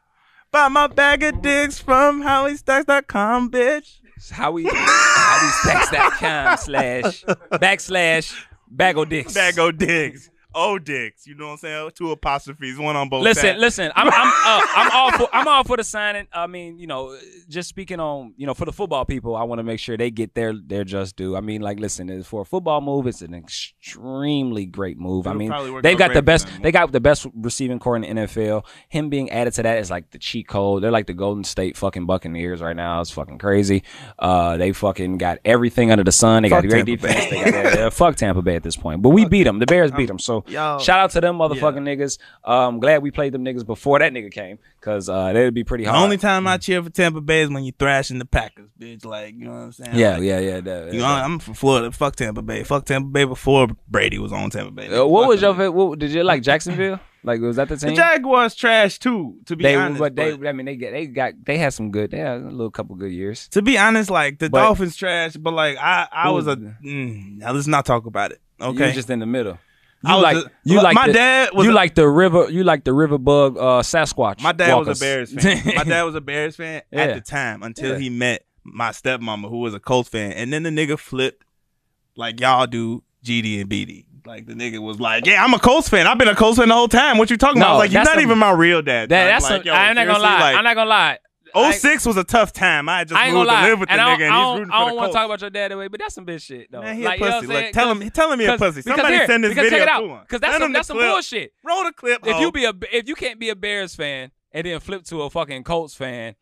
Buy my bag of dicks from HowieStacks.com, bitch. It's how we how we stacks.com slash backslash bagel dicks. Bag of dicks. O dicks. You know what I'm saying? Two apostrophes, one on both. Listen, sides. listen. I'm I'm uh, I'm all for I'm all for the signing. I mean, you know, just speaking on you know for the football people, I want to make sure they get their their just due. I mean, like, listen, it's for a football move, it's an extremely great move. I It'll mean, they've got the best. They got the best receiving corps in the NFL. Him being added to that is like the cheat code. They're like the Golden State fucking Buccaneers right now. It's fucking crazy. Uh, they fucking got everything under the sun. They got great Tampa defense. Bay. They got, uh, fuck Tampa Bay at this point, but we beat them. The Bears beat them. So Yo. shout out to them motherfucking niggas. Um, I'm glad we played them niggas before that nigga came, cause uh, that'd be pretty hard. The only time I cheer for Tampa Bay is when you thrashing the Packers, bitch. Like, you know what I'm saying? yeah, Like, yeah, yeah, that- You know, I'm from Florida. Fuck Tampa Bay. Fuck Tampa Bay before Brady was on Tampa Bay. Uh, what Fuck was your favorite? What, did you like Jacksonville? Like was that the The team? Jaguars trash too. To be they, honest, but they, but- I mean, they get, they got, they had some good, they had a little couple good years. to be honest, like the But- Dolphins trash. But like I, I Who was a. Mm, now let's not talk about it. You Okay. just in the middle. I You like, a- you like my the, dad was you a- like the river, you like the river bug, uh, Sasquatch. My dad walkers. was a Bears fan. My dad was a Bears fan Yeah. at the time until Yeah. he met my stepmama, who was a Colts fan, and then the nigga flipped like y'all do GD and BD. Like the nigga was like, "Yeah, I'm a Colts fan. I've been a Colts fan the whole time. What you talking No, about?" I was like, "You're not some- even my real dad." That, son." that's like, yo, I'm not gonna lie. Like, I'm not gonna lie. Oh I- 06 was a tough time. I just I ain't moved gonna lie. to live with the and nigga, and he's rooting I for don't the want to Colts. talk about your dad away, but that's some bitch shit though. Man, he like, a you know pussy. what I'm Like, tell him, tell him he a 'Cause- pussy. because Somebody here, send this because video check it to him. Because that's Send some, him the that's some clip. bullshit. Roll the clip. If ho. you be a if you can't be a Bears fan and then flip to a fucking Colts fan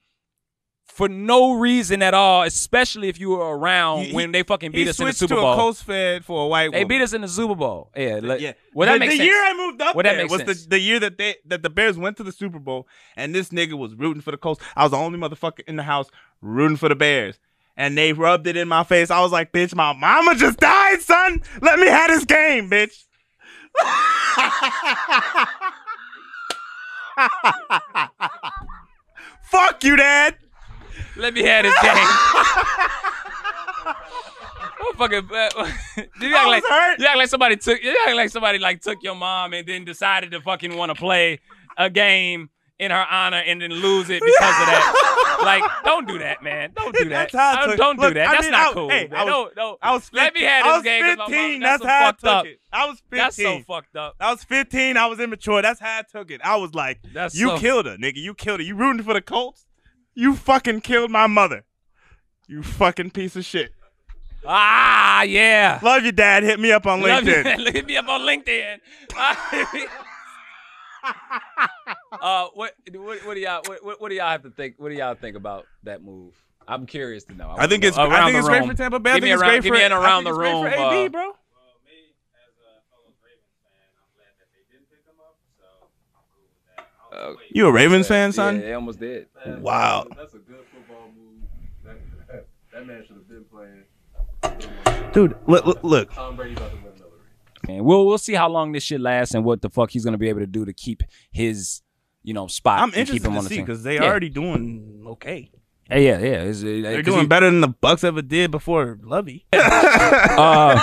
for no reason at all, especially if you were around He- when they fucking beat us in the switched Super to Bowl. a Colts fan for a white they woman. beat us in the Super Bowl. Yeah, like, yeah. Well, that the, makes the sense. year I moved up Well, there was sense. the, the year that they that the Bears went to the Super Bowl, and this nigga was rooting for the Colts. I was the only motherfucker in the house rooting for the Bears, and they rubbed it in my face. I was like, "Bitch, my mama just died, son. Let me have this game, bitch." Fuck you, Dad. Let me have this game. Oh, fucking, uh, you act like hurt. you act like somebody took you act like somebody like took your mom and then decided to fucking want to play a game in her honor and then lose it because of that. like, don't do that, man. Don't do that. That's how I took- don't do Look, that. I That's mean, not I- cool. hey, man. I was- no, no. I was 15. Let me have I this was game 'cause mom- 15. that's That's, so how I fucked took up. it. I was 15. That's so fucked up. I was 15. I was immature. That's how I took it. I was like, That's you so- killed her, nigga. You killed her. You rooting for the Colts? You fucking killed my mother. You fucking piece of shit. Ah, yeah. Love you, dad. Hit me up on Love you. LinkedIn. Look me up on LinkedIn. uh, what, what, what do y'all, what, what, what do y'all have to think? What do y'all think about that move? I'm curious to know. I think it's. I Around think the it's great room. for Tampa Bay. I Give think me it's around- great give for me an around the it's great room, for uh, AB, bro. Well, me as a fellow Ravens fan, I'm glad that they didn't pick him up, so I'm cool with that. I was Uh, waiting. You a Ravens fan, son? Yeah, they almost did. Wow. That's a good football move. That, that man should have been playing. Dude, look, look, look. Tom Brady about to win another ring. And we'll we'll see how long this shit lasts and what the fuck he's gonna be able to do to keep his you know spot. I'm and keep interested him to on the see because they Yeah. already doing okay. Hey, yeah, yeah. It's, uh, They're doing he- better than the Bucks ever did before Lovey. Uh,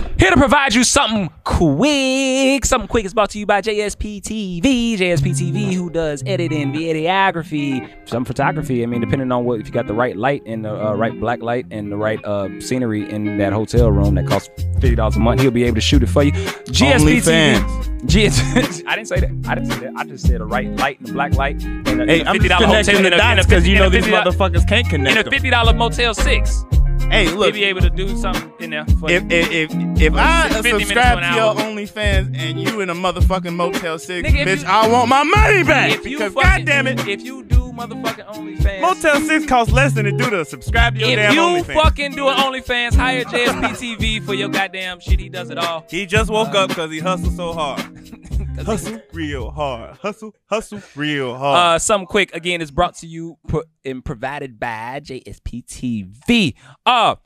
Here to provide you something quick. Something quick is brought to you by JSP TV. JSP TV, who does editing, videography, some photography. I mean, depending on what, if you got the right light and the uh, right black light and the right uh, scenery in that hotel room that costs fifty dollars a month, he'll be able to shoot it for you. GSP TV. GS, I didn't say that. I didn't say that. I just said the right light and the black light. And a, Hey, and a I'm fifty dollar hotel. the and a- and a dots because you know these motherfuckers can't connect. in a fifty dollar Motel Six. Hey, look, be able to do something in there. For if you. if if, if I subscribe to to your. OnlyFans and you in a motherfucking Motel Six, Nigga, bitch, you- I want my money back if you because fucking, goddamn it, if you do motherfucking OnlyFans, Motel Six costs less than it do to subscribe to your if damn you OnlyFans. fucking do an OnlyFans, hire JSP TV for your goddamn shit. He does it all. he just woke up because he hustled so hard. hustle real hard. Hustle, hustle real hard. Uh, something quick again is brought to you pro- and provided by JSP TV. Uh,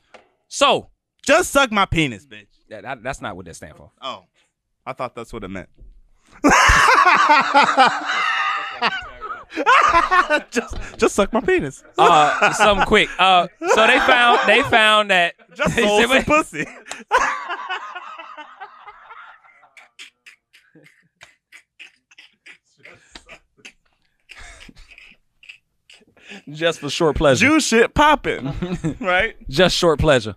so just suck my penis, bitch. that, that- that's not what that stands for. Oh, I thought that's what it meant. just, just suck my penis. Uh, something quick. Uh, so they found they found that Just sold some pussy. Just for short pleasure. Jew shit popping, right? Just short pleasure.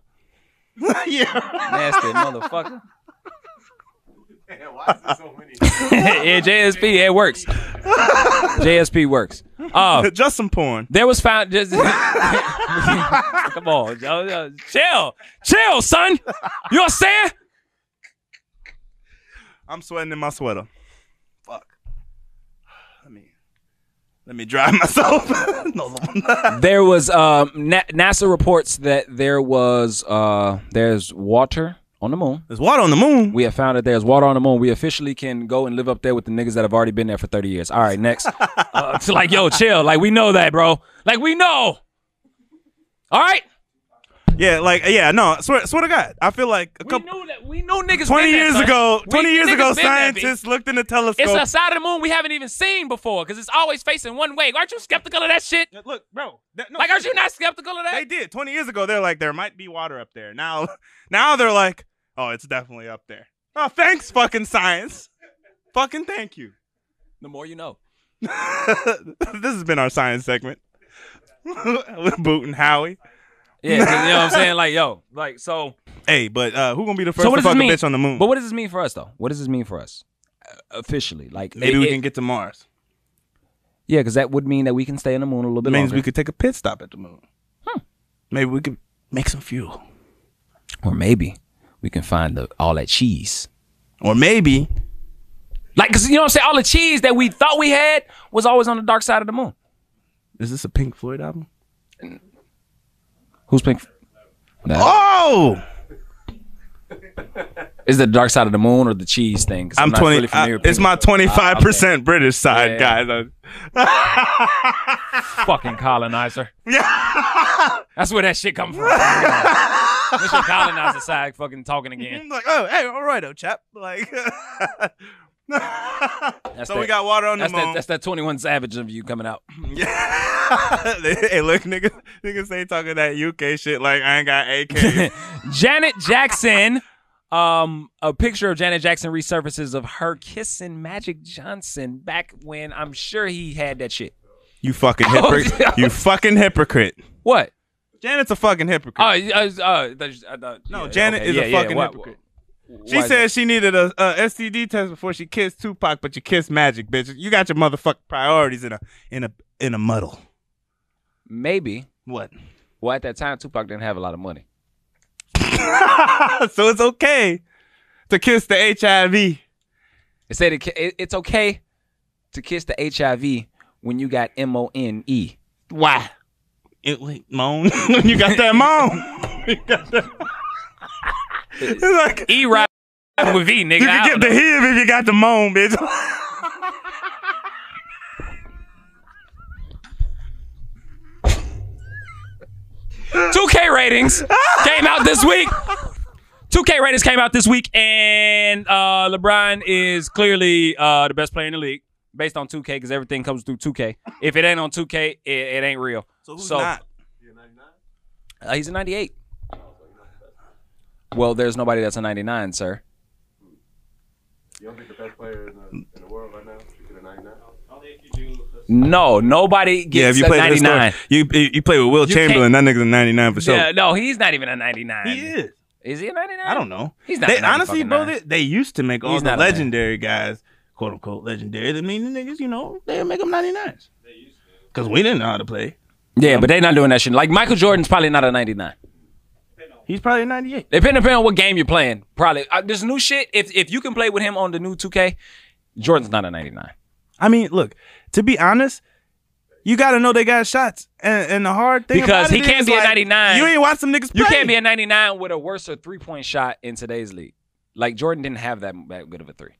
yeah. Nasty motherfucker. Why is there so many? yeah, JSP, it works. JSP works. Uh, Just some porn. there was found just come on, Joe, Joe. chill, chill, son. You understand? I'm sweating in my sweater. Fuck. Let me let me drive myself. no, There was um, Na- NASA reports that there was uh, there's water on the moon. There's water on the moon. We have found that there's water on the moon. We officially can go and live up there with the niggas that have already been there for 30 years. All right, next. uh, it's like, yo, chill. Like, we know that, bro. Like, we know. All right? Yeah, like yeah, no, swear swear to God. I feel like a We couple knew that. We knew niggas 20 been years son. ago, We- 20 years ago been there, scientists looked in the telescope. It's a side of the moon we haven't even seen before because it's always facing one way. Aren't you skeptical of that shit? Look, bro. that- no, Like, aren't you not skeptical of that? They did. 20 years ago, they're like, there might be water up there. Now, now they're like, oh, it's definitely up there. Oh, thanks, fucking science. fucking thank you. the more you know. this has been our science segment with Boot and Howie. Yeah, 'cause you know what I'm saying? Like, yo, like, so. Hey, but uh, who gonna be the first So what to does fuck this a mean? bitch on the moon? But what does this mean for us, though? What does this mean for us uh, officially? Like, Maybe it- we it- can get to Mars. Yeah, because that would mean that we can stay on the moon a little It bit means longer. we could take a pit stop at the moon. Maybe we could make some fuel. or maybe we can find the all that cheese. Or maybe Like, cause you know what I'm saying? All the cheese that we thought we had was always on the dark side of the moon. is this a Pink Floyd album? Who's pink? No. Oh, Is it the dark side of the moon or the cheese thing? I'm, not 20. really familiar uh, it's my 25 percent British side, Yeah. guys. fucking colonizer. Yeah. That's where that shit come from. Your colonizer side fucking talking again. I'm like, oh, hey, all right, oh, chap. Like, That's so that, we got water on the that's that, that's that 21 Savage of you coming out. Yeah. hey, look, niggas, niggas say talking that UK shit like I ain't got AK. Janet Jackson. Um, a picture of Janet Jackson resurfaces of her kissing Magic Johnson back when I'm sure he had that shit. you fucking Oh, hypocrite. yeah. you fucking hypocrite. What? Janet's a fucking hypocrite. Oh, uh, uh, uh, no, yeah, Janet okay, is yeah, a yeah, fucking why- hypocrite. Why She is said she needed a, a STD test before she kissed Tupac, but you kissed Magic, bitch. You got your motherfucking priorities in a in a in a muddle. maybe. What? Well, at that time, Tupac didn't have a lot of money. so it's okay to kiss the HIV. It said it, it, it's okay to kiss the HIV when you got M O N E. Why? It, wait, moan. you got that moan. you got that. It's like E right with V, nigga. you can get the know. HIV if you got the moan, bitch. 2K ratings came out this week. 2K ratings came out this week, and uh, LeBron is clearly uh, the best player in the league based on 2K because everything comes through 2K. If it ain't on 2K, it, it ain't real. So who's So- not? Uh, he's a 98. Well, there's nobody that's a 99, sir. You don't think the best player in the, in the world right now should get a 99? No, nobody Yeah, gets if you a play 99. you you play with Will You Chamberlain, that nigga's a 99 for sure. Yeah, no, he's not even a 99. He is. Is he a 99? I don't know. He's not They, a honestly, bro, they, they used to make all He's the not man. legendary guys, quote unquote legendary. I mean, the niggas, you know, they make them 99s. They used to. Because we didn't know how to play. Yeah, but they're not doing that shit. Like Michael Jordan's probably not a 99. He's probably a 98. Depending on what game you're playing, probably. Uh, this new shit, if if you can play with him on the new 2K, Jordan's not a 99. I mean, look, to be honest, you got to know they got shots. And, and the hard thing Because he can't be a 99. You ain't watch some niggas play. You can't be a 99 with a worse three point shot in today's league. Like Jordan didn't have that, that good of a three.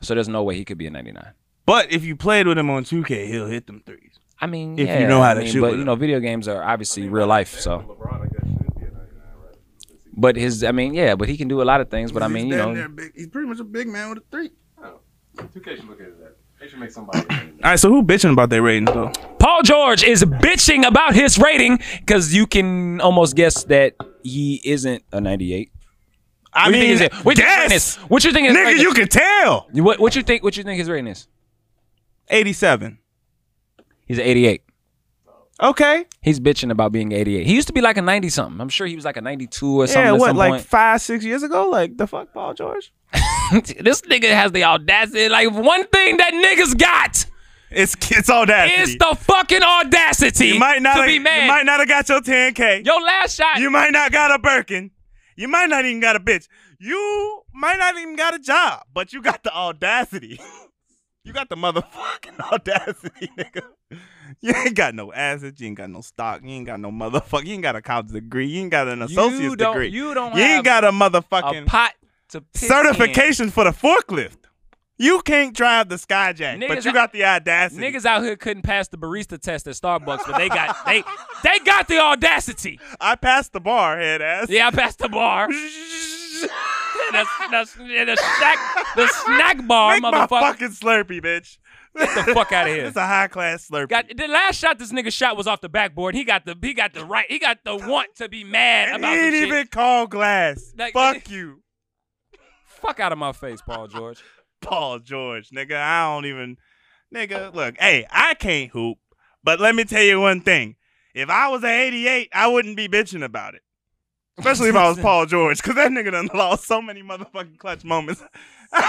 So there's no way he could be a 99. But if you played with him on 2K, he'll hit them threes. I mean, If you know how I to mean, shoot But you know, video games are obviously real life. So, LeBron, I guess, should be a 99, right? But his, I mean, yeah, but he can do a lot of things. But I mean, you know, big, he's pretty much a big man with a three. Oh, 2K should look at that. They should make somebody. All right, so who bitching about their ratings though? Paul George is bitching about his rating because you can almost guess that he isn't a 98. I What do you think his, what you think his rating is? What you think his nigga, rating you can tell. What, what you think? What you think his rating is? 87. He's an 88. Okay. He's bitching about being 88. He used to be like a 90 something. I'm sure he was like a 92 or something. Yeah, at what, some like point. five, six years ago? Like the fuck, Paul George? this nigga has the audacity. Like one thing that niggas got It's it's audacity. It's the fucking audacity you might not to have, be you might not have got your 10k. Your last shot. You might not got a Birkin. You might not even got a bitch. You might not even got a job, but you got the audacity. you got the motherfucking audacity, nigga. You ain't got no assets. You ain't got no stock. You ain't got no motherfucker. You ain't got a college degree. You ain't got an associate's you don't, degree. You don't You have ain't got a a motherfucking pot to piss in. certification for the forklift. You can't drive the Skyjack, but you got the audacity. Niggas out here couldn't pass the barista test at Starbucks, but they got they they got the audacity. I passed the bar, head ass. Yeah, I passed the bar. the, the, the, snack, the snack bar, Make my motherfucker. fucking Slurpee, bitch. Get the fuck out of here. It's a high class Slurpee. Got the last shot this nigga shot was off the backboard. He got the he got the right he got the want to be mad and about he some ain't shit. even called glass. Like- Fuck you, Fuck out of my face, Paul George. Paul George, nigga. I don't even, nigga. Look, hey, I can't hoop, but let me tell you one thing. If I was an 88, I wouldn't be bitching about it. Especially if I was Paul George, because that nigga done lost so many motherfucking clutch moments. I'm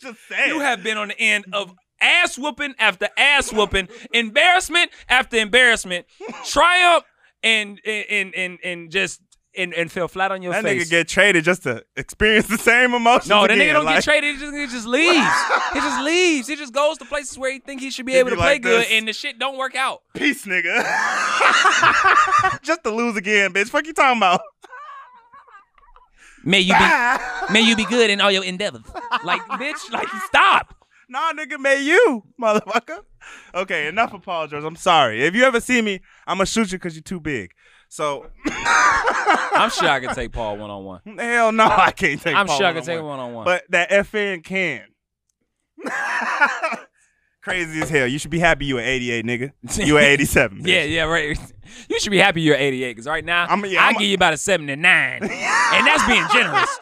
just saying. You have been on the end of ass whooping after ass whooping, embarrassment after embarrassment, triumph and and and and just and, and fell flat on your that face. That nigga get traded just to experience the same emotions. no, that again. nigga don't like, get traded. He just, he just leaves. he just leaves. He just goes to places where he think he should be able be to play like good, this. and the shit don't work out. Peace, nigga. just to lose again, bitch. Fuck you talking about? May you be, may you be good in all your endeavors. Like, bitch, like stop. Nah, nigga, may you, motherfucker. Okay, enough apologies. I'm sorry. If you ever see me, I'm gonna shoot you because you're too big. So, I'm sure I can take Paul one on one. hell no, I can't take. I'm Paul sure I can take one on one. But that FN can. Crazy as hell. You should be happy you an 88, nigga. You an 87. bitch. Yeah, yeah, right. You should be happy you're 88 because right now I'm- yeah, I I'm- give you about a 79, and that's being generous.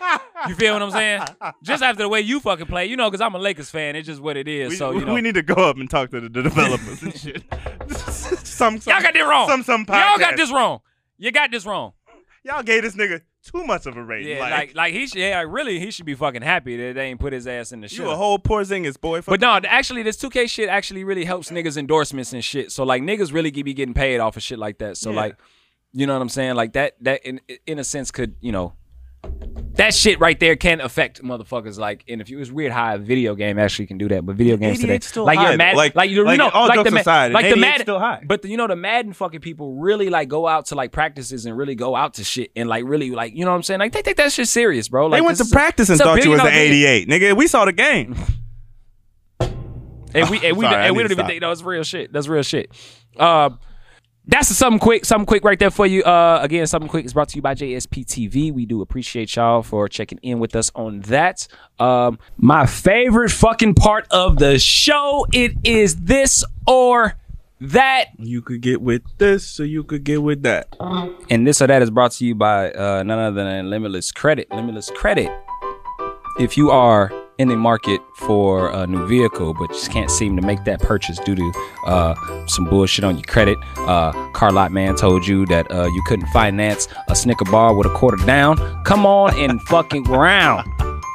You feel what I'm saying? Just after the way you fucking play, you know, because I'm a Lakers fan. It's just what it is. We, so you know, we need to go up and talk to the, the developers and shit. some, some, y'all got this wrong. Some, some y'all got this wrong. You got this wrong. Y'all gave this nigga too much of a rating. Yeah, like, like, like, he should. Yeah, like, really, he should be fucking happy that they ain't put his ass in the shit. you a whole poor Porzingis boy. But no, actually, this 2K shit actually really helps niggas endorsements and shit. So like niggas really be getting paid off of shit like that. So Yeah. like, you know what I'm saying? Like that that in in a sense could you know. That shit right there can affect motherfuckers. Like, and if you, it's weird how a video game actually can do that, but video games today, 88's still like high, you're mad, like, Like- you, like, know, all like jokes the aside, like the 88's Madden, still high. but the, you know the Madden fucking people really like go out to like practices and really go out to shit and like really like you know what I'm saying? Like they take that shit serious, bro. Like they went to practice and thought you was an billion dollar video. 88. Nigga, we saw the game. And we and we, Sorry, and we don't even think that was real shit. That's real shit. Um, that's something quick, something quick right there for you. Uh, again, something quick is brought to you by JSP TV. We do appreciate y'all for checking in with us on that. Um, my favorite fucking part of the show. It is this or that. You could get with this, or you could get with that. And this or that is brought to you by uh, none other than Limitless Credit. Limitless Credit. If you are in the market for a new vehicle, but just can't seem to make that purchase due to uh, some bullshit on your credit, uh, car lot man told you that uh, you couldn't finance a Snicker bar with a quarter down. Come on and fucking round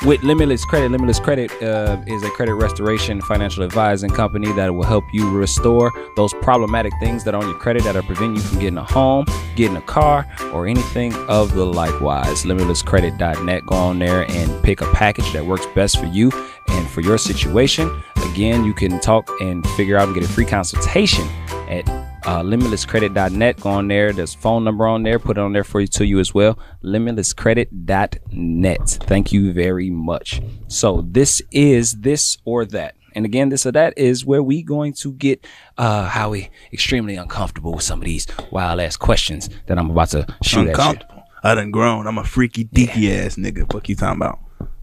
with Limitless Credit. Limitless Credit uh, is a credit restoration financial advising company that will help you restore those problematic things that are on your credit that are preventing you from getting a home, getting a car, or anything of the likewise. LimitlessCredit.net. Go on there and pick a package that works best for you and for your situation. Again, you can talk and figure out and get a free consultation at uh, limitlesscredit.net. Go on there. There's phone number on there. Put it on there for you to you as well. Limitlesscredit.net. Thank you very much. So this is this or that. And again, this or that is where we going to get uh Howie extremely uncomfortable with some of these wild ass questions that I'm about to shoot at you. Uncomfortable. I done grown. I'm a freaky deaky ass nigga. Fuck you talking about?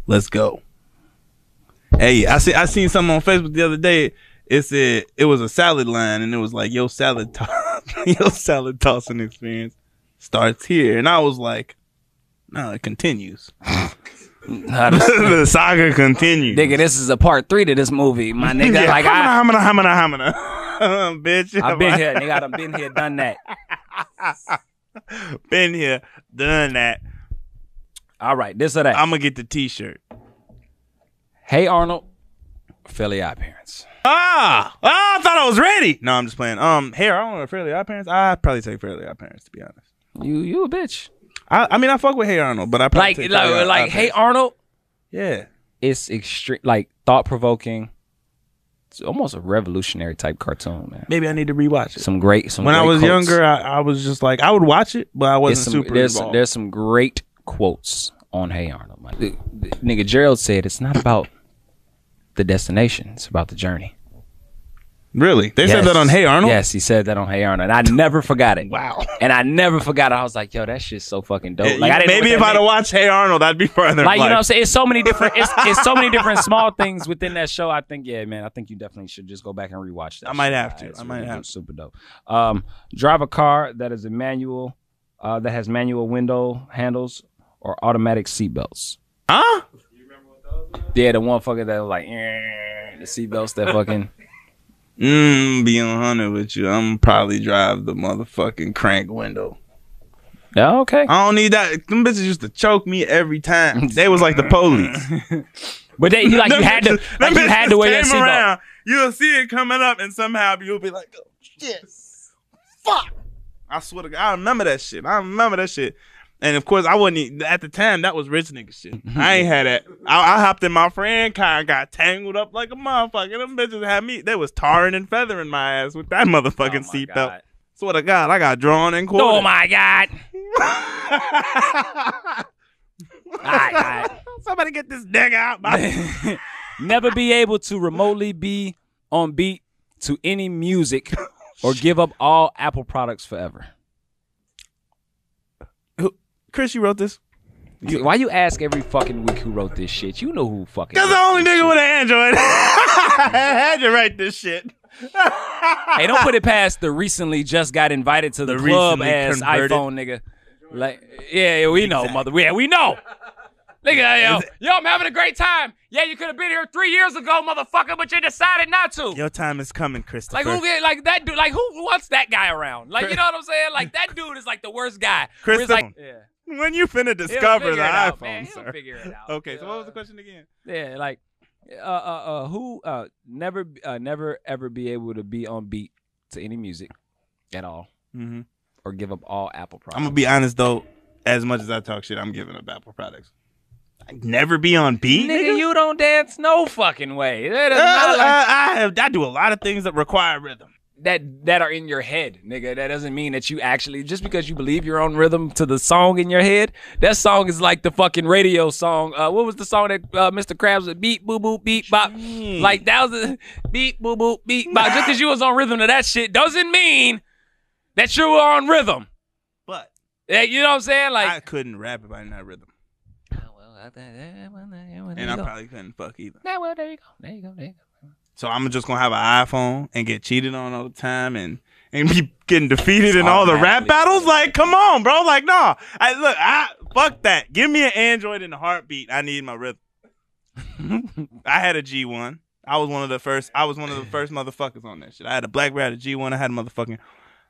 Let's go. Hey, I see. I seen something on Facebook the other day. It said it was a salad line, and it was like, "Yo, salad, to- yo, salad tossing experience starts here," and I was like, "No, it continues. The saga continues." nigga, this is a part three to this movie, my nigga. Yeah, like I, hamina, hamina, hamina, hamina. bitch. I've been here, nigga. I've been here, done that. been here, done that. All right, this or that. I'm gonna get the T-shirt. Hey Arnold, Fairly Odd Parents. Ah, ah, I thought I was ready. No, I'm just playing. Um, I don't know, Fairly Odd Parents. I'd probably take Fairly Odd Parents to be honest. You you a bitch. I, I mean, I fuck with Hey Arnold, but I probably Like take like, Fairly Odd like hey Parents. Arnold, yeah. it's extreme, like thought provoking. It's almost a revolutionary type cartoon, man. Maybe I need to rewatch it. Some great. Some when I great was quotes. younger, I, I was just like I would watch it, but I wasn't some super there's some, involved. there's some great quotes on Hey Arnold. Man. The- the- nigga Gerald said it's not about the destination; it's about the journey. really, they said that on Hey Arnold. Yes, he said that on Hey Arnold, and I never forgot it. Wow. And I never forgot it. I was like, yo, that shit's so fucking dope. Like, I didn't Maybe if I'd have watched Hey Arnold, I'd be further. like you know what I'm saying? It's so many different it's, it's so many different small things within that show. I think, yeah, man, I think you definitely should just go back and rewatch that. I might shit. have to. it's I might really have super dope. Um drive a car that is a manual uh that has manual window handles or automatic seatbelts. huh? You remember what those were? Yeah, the one fucker that was like "Eh," the seatbelts that fucking Mm, be on hundred with you. I'm probably drive the motherfucking crank window. Yeah, okay. I don't need that. Them bitches used to choke me every time. They was like the police. But they you like you had to like you had to wear your seatbelt. around, You'll see it coming up, and somehow you'll be like, "Oh shit, fuck!" I swear to God, I remember that shit. I remember that shit. And of course, I wasn't e- at the time. That was rich nigga shit. Mm-hmm. I ain't had that. I, I hopped in my friend car, and got tangled up like a motherfucker. Them bitches had me. They was tarring and feathering my ass with that motherfucking Oh my seatbelt. Swear to God, I got drawn and oh quartered. Oh my god. All right, all right. Somebody get this nigga out. My- Never be able to remotely be on beat to any music or give up all Apple products forever. Chris, you wrote this. Why you ask every fucking week who wrote this shit? You know who fucking. Cause the only nigga with an Android had to write this shit. Hey, don't put it past the recently just got invited to the, The club recently ass converted. iPhone nigga. Like, yeah, yeah, we know, mother. Yeah, we know. Nigga, yo, yo, I'm having a great time. Yeah, you could have been here three years ago, motherfucker, but you decided not to. Your time is coming, Christopher. Like who get like that dude? Like who wants that guy around? Like you know what I'm saying? Like that dude is like the worst guy. Where it's Christopher. like, yeah. When you finna discover the it out, iPhone, man. He'll sir. figure it out. Okay, so what was Uh, the question again? Yeah, like uh uh uh who uh never uh never ever be able to be on beat to any music at all Mm-hmm. or give up all Apple products. I'm gonna be honest though. As much as I talk shit, I'm giving up Apple products. I'd never be on beat, Nigga, nigga. you don't dance no fucking way. That is Uh, not like- I, I have. I do a lot of things that require rhythm. That that are in your head, nigga. That doesn't mean that you actually just because you believe your own rhythm to the song in your head. That song is like the fucking radio song. Uh, what was the song that uh, Mr. Krabs was beat boo boo beat bop? Like that was a beat boo boo beat bop. Just because you was on rhythm to that shit doesn't mean that you were on rhythm. But Yeah, you know what I'm saying? Like I couldn't rap if I didn't have rhythm, well, there and I go. probably couldn't fuck either. Nah, well, there you go. There you go. There you go. So I'm just gonna have an iPhone and get cheated on all the time and and be getting defeated in all the rap battles. Like, come on, bro. Like, nah. I look, I fuck that. Give me an Android in a heartbeat. I need my rhythm. I had a G1. I was one of the first. I was one of the first motherfuckers on that shit. I had a BlackBerry, I had a G1. I had a motherfucking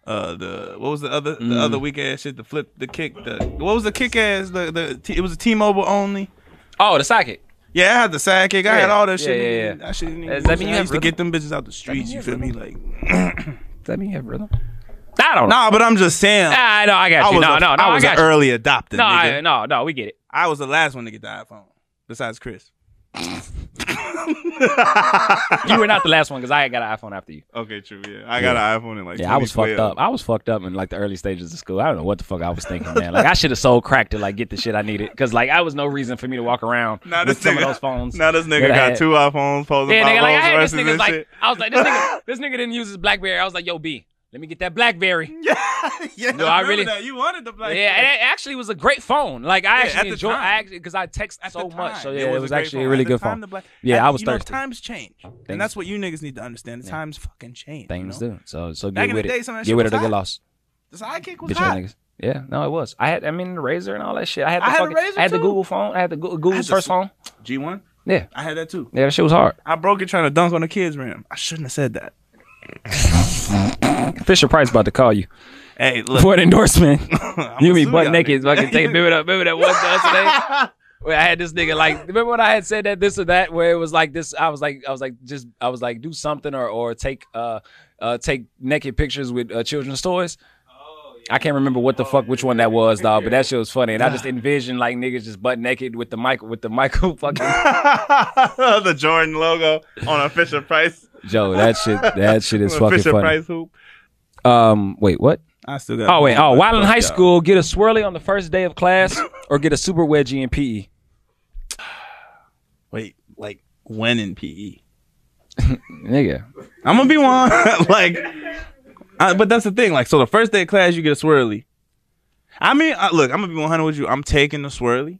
uh the what was the other the Mm. other weak ass shit? The flip, the kick, the what was the kick ass? The the it was a T-Mobile only. Oh, the sidekick. Yeah, I had the sidekick. I had all that shit. yeah, yeah. That shit didn't Does that mean you I have used to rhythm? get them bitches out the streets. You you feel me? Like, Does that mean you have rhythm? I don't know. nah, but I'm just saying. Ah, no, I got I you. was No, a, no, no, I I was got an you. early adopter. No, nigga. I, no, no, we get it. I was the last one to get the iPhone, besides Chris. You were not the last one because I got an iPhone after you. Okay, true. Yeah, I got an iPhone in like. Yeah, I was fucked 2012. up. I was fucked up in like the early stages of school. I don't know what the fuck I was thinking, man. Like I should have sold crack to like get the shit I needed because like I was no reason for me to walk around Now with this some nigga, of those phones. Now this nigga that I got had. two iPhones. Posing Yeah, nigga, like I had this nigga's and like. I was like this nigga this nigga didn't use his BlackBerry. I was like, yo, B, let me get that BlackBerry. Yeah, yeah. No, I remember really- that. You wanted the BlackBerry. yeah, and it actually was a great phone. Like I Yeah, actually at enjoyed. I actually because I text At so much. So yeah, it was, a actually phone. a really At good time, phone. the black- Yeah, and, I was you know, times change, Things- and that's what you niggas need to understand. The Yeah. times fucking change. Things you know? do. So so Back get in with day, it. that Get with it or get lost. The sidekick was Bitch hot. niggas. Yeah, no, it was. I had, I mean, the razor and all that shit. I had the I had fucking, Razor I had the. Google phone. I had the Google, Google's first phone. G one. Yeah, I had that too. yeah, that shit was hard. I broke it trying to dunk on the kids' rim. I shouldn't have said that. Fisher Price about to call you Hey, look. for an endorsement. You be butt naked, fucking take. Remember that? Remember that one today? Where I had this nigga like, remember when I had said that this or that, where it was like this. I was like, I was like, just, I was like, do something or or take uh uh take naked pictures with uh, children's toys. I can't remember what the fuck which one that was, dog, but that shit was funny. And I just envisioned like niggas just butt naked with the mic with the Michael fucking the Jordan logo on a Fisher Price. Joe. That shit, that shit is fucking Fisher funny. Price hoop. Um, wait, what? I still got. Oh wait, oh, while in high y'all. school, get a swirly on the first day of class, or get a super wedgie in? PE. Wait, like when in PE? Nigga, I'm gonna be one. like, I, but that's the thing. Like, so the first day of class, you get a swirly. I mean, I, look, I'm gonna be 100 with you. I'm taking the swirly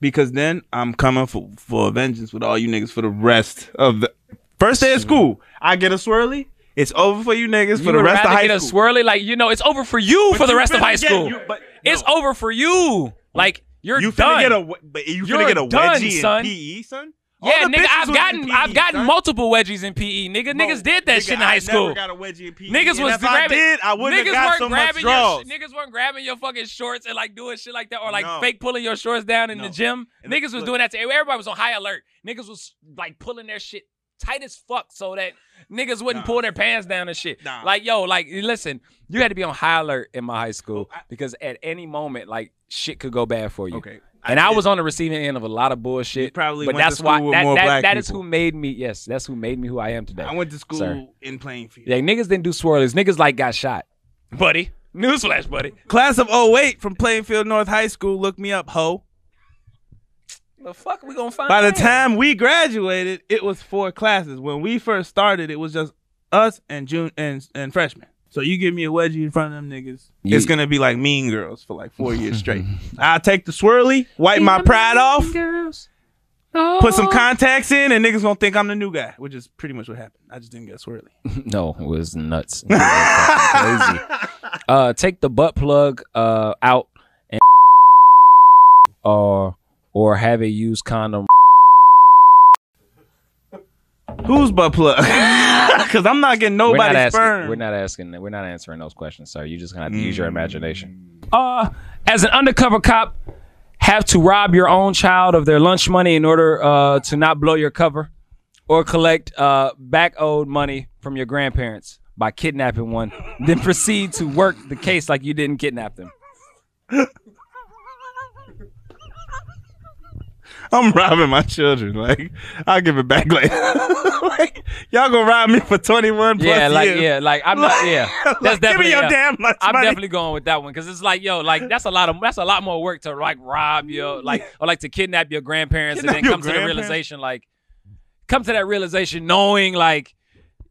because then I'm coming for for vengeance with all you niggas for the rest of the first day of school. I get a swirly. It's over for you niggas for the rest of high get school. a swirly, like you know, it's over for you But for the rest of high school. you- but it's over for you. Like you're you done. get a but you You're get a done, wedgie son. in PE, son. All yeah, nigga, I've gotten, PE, I've gotten son. multiple wedgies in PE. Nigga, niggas did that nigga, shit in I high never school. got a wedgie in PE. Niggas and was if grabbing. I did, I wouldn't niggas have got weren't so much grabbing your niggas weren't grabbing your fucking shorts and like doing shit like that or like No. fake pulling your shorts down in the gym. And niggas was look- doing that to everybody was on high alert. Niggas was like pulling their shit tight as fuck so that niggas wouldn't Nah. pull their pants down and shit. Nah. Like yo, like listen, you had to be on high alert in my high school Oh, I- because at any moment like shit could go bad for you. Okay. And I, was on the receiving end of a lot of bullshit. You probably but went to that's why that, more that, that is who made me. Yes, that's who made me who I am today. I went to school Sir. in Plainfield. Yeah, niggas didn't do swirlies. Niggas like got shot. Buddy. Newsflash, buddy. Class of 08 from Plainfield North High School. Look me up, ho. The fuck we gonna find? By the that? time we graduated, it was four classes. When we first started, it was just us and June and and freshmen. So you give me a wedgie in front of them niggas, You- it's gonna be like Mean Girls for like four years straight. I'll take the swirly, wipe my pride off, Girls. put some contacts in, and niggas gonna think I'm the new guy, which is pretty much what happened. I just didn't get a swirly. No, it was nuts. It was crazy. Uh, take the butt plug uh out and or or have a used condom. Who's butt plug? Because I'm not getting we're not nobody's asking. sperm. We're not asking. We're not answering those questions, sir. You just gonna have to use your imagination. Uh, as an undercover cop, have to rob your own child of their lunch money in order uh to not blow your cover, or collect uh back owed money from your grandparents by kidnapping one, then proceed to work the case like you didn't kidnap them. I'm robbing my children. Like I'll give it back later. like, y'all gonna rob me for 21 plus Yeah, like years. yeah, like I'm not. Yeah, Like, that's give definitely. me your yeah. damn lunch I'm money. definitely going with that one because it's like, yo, like that's a lot of that's a lot more work to like rob your like or like to kidnap your grandparents Kidnap and then come to the realization like come to that realization knowing like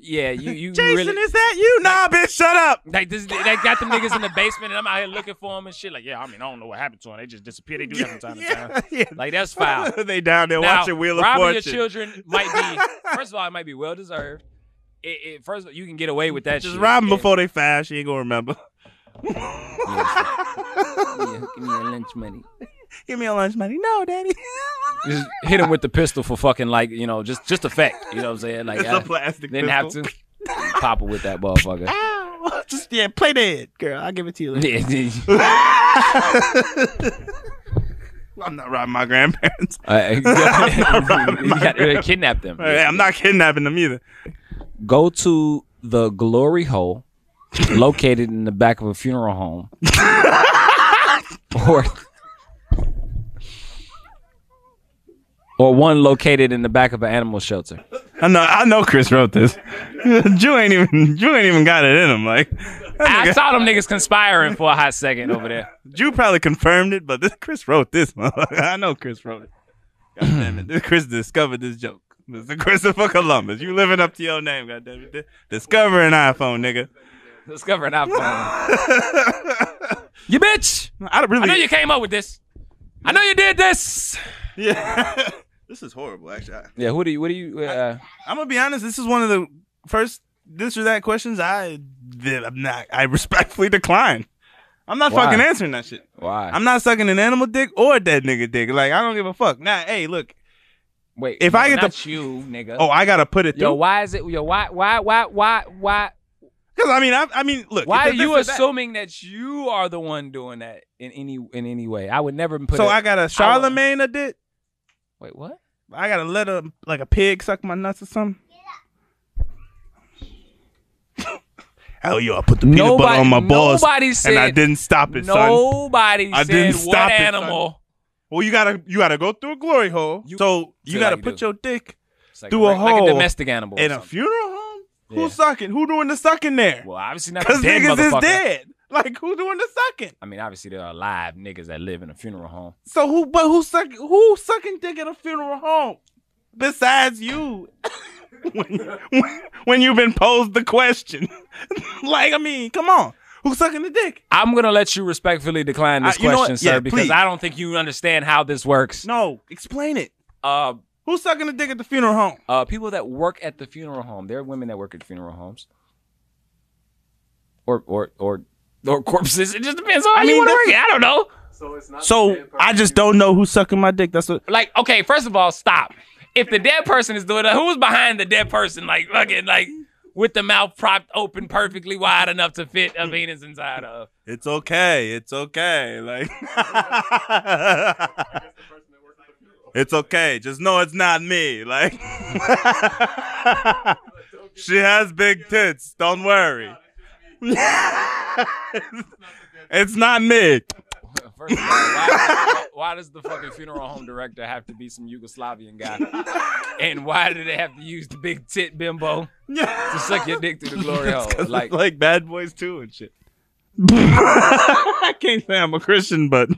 Yeah, you you Jason, really is that you? Nah, bitch, shut up. like this. They got the niggas in the basement, and I'm out here looking for them and shit. Like, yeah, I mean, I don't know what happened to them. They just disappear. They do that from time to time. Yeah, yeah. Like that's foul. they down there Now, watching Wheel of Fortune. robbing Fortune. your children might be first of all, it might be well deserved. It, it, first of all, you can get away with that. Just shit. rob them And- before they fast. She ain't gonna remember. Yeah, give me your lunch money. Give me a lunch money. No, daddy. Just hit him with the pistol for fucking like you know just just effect. You know what I'm saying? Like It's I a plastic didn't have to pop it with that motherfucker. Ow. Just yeah, play dead, girl. I'll give it to you. later. Yeah, I'm not robbing my grandparents. Uh, you got to kidnap them. Hey, I'm not kidnapping them either. Go to the glory hole located in the back of a funeral home. or or one located in the back of an animal shelter. I know. I know. Chris wrote this. Jew ain't even. Jew ain't even got it in him. Like I nigga- saw them niggas conspiring for a hot second over there. Jew probably confirmed it, but this Chris wrote this. I know Chris wrote it. God damn it. Chris discovered this joke. Mr. Christopher Columbus. You living up to your name, God damn it. Discover an iPhone, nigga. Discover an iPhone. you bitch! I don't really. I know you came up with this. I know you did this. Yeah. This is horrible, actually. I, Yeah, who do you? What do you? Uh, I'm gonna be honest. This is one of the first this or that questions I did. I'm not. I respectfully decline. I'm not Why? fucking answering that shit. why? I'm not sucking an animal dick or a dead nigga dick. Like I don't give a fuck. Now, hey, look. Wait, if I get not the- you, nigga. Oh, I gotta put it yo, through. why is it? Yo, why, why, why, why, why? Because I mean, I, I mean, look. Why are if it's you this or that- assuming that you are the one doing that in any in any way? I would never put. So it- I got a Charlemagne a dick. wait. What? I gotta let a like a pig suck my nuts or something. Hell yo, I put the peanut butter on my balls Nobody and said. I didn't stop it, son. Nobody I didn't what stop it, son. animal. Well, you gotta you gotta go through a glory hole. You- so you gotta like put do. your dick It's like Through a reg- like hole a domestic animal. in a funeral home. Yeah. Who's sucking? Who doing the sucking there? Well, obviously not the Because dead niggas is dead. Like who's doing the sucking? I mean, obviously there are alive niggas that live in a funeral home. So who? But who suck? Who sucking dick at a funeral home? Besides you, when, when, when you've been posed the question, like I mean, come on, who's sucking the dick? I'm gonna let you respectfully decline this question, sir, Yeah, because please. I don't think you understand how this works. No, explain it. Uh, Who's sucking the dick at the funeral home? uh, people that work at the funeral home. There are women that work at funeral homes, or or or or corpses. It just depends on how I you mean, want to work it. I don't know. So it's not. So I just don't know who's sucking my dick. That's what. Like, okay, first of all, stop. If the dead person is doing it, who's behind the dead person? Like, fucking, like, with the mouth propped open perfectly wide enough to fit a penis inside of. It's okay. It's okay. Like It's okay. Just know it's not me. Like She has big tits. Don't worry. it's not me. First of all, why, why does the fucking funeral home director have to be some Yugoslavian guy? And why do they have to use the big tit bimbo to suck your dick through the glory hole? like Like, like bad boys 2 and shit. I can't say I'm a Christian, but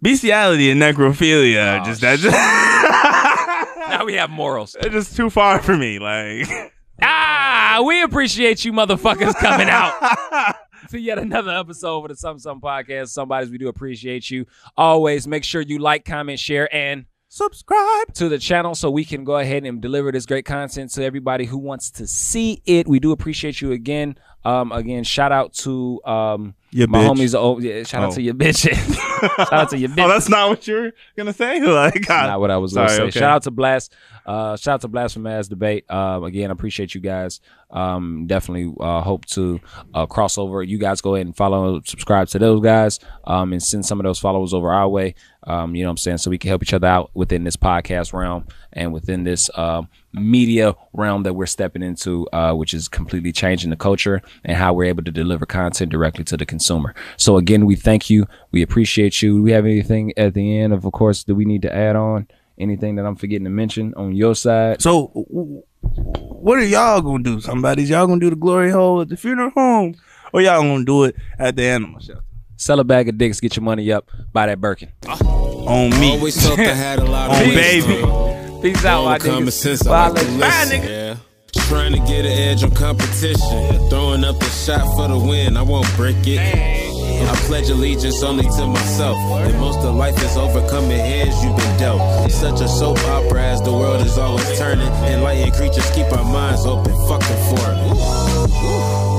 bestiality and necrophilia oh, just that's just, now we have morals. it's just too far for me. Like Ah, we appreciate you motherfuckers coming out to yet another episode of the Some Some Podcast. Somebody's, we do appreciate you. Always make sure you like, comment, share, and subscribe. to the channel so we can go ahead and deliver this great content to everybody who wants to see it. We do appreciate you again. Um, again, shout out to um Your my bitch. homies. Oh, yeah, shout out Oh. to your bitch. shout out to your bitch. Oh, that's not what you're gonna say. Like, God. not what I was going to say. okay. Shout out to Blast. Uh, shout out to Blast from Ass Debate. Um, again, appreciate you guys. Um, definitely uh, hope to uh, cross over. You guys go ahead and follow, subscribe to those guys, um, and send some of those followers over our way. Um, you know what I'm saying? So we can help each other out within this podcast realm and within this um, media realm that we're stepping into, uh, which is completely changing the culture and how we're able to deliver content directly to the consumer. So again, we thank you. We appreciate you. Do we have anything at the end of, of course, do we need to add on? Anything that I'm forgetting to mention on your side? So, what are y'all gonna do? Somebody's y'all gonna do the glory hole at the funeral home, or y'all gonna do it at the animal shelter? Sell a bag of dicks, get your money up, buy that Birkin. On me, Always felt I had a lot on wisdom. baby. Peace out, my niggas. sense I Bye, like ladies. listen. Yeah. Trying to get an edge on competition. Throwing up the shot for the win, I won't break it. I pledge allegiance only to myself. And most of life is overcoming hands you've been dealt. Such a soap opera as the world is always turning. Enlightened creatures keep our minds open, fucking for it.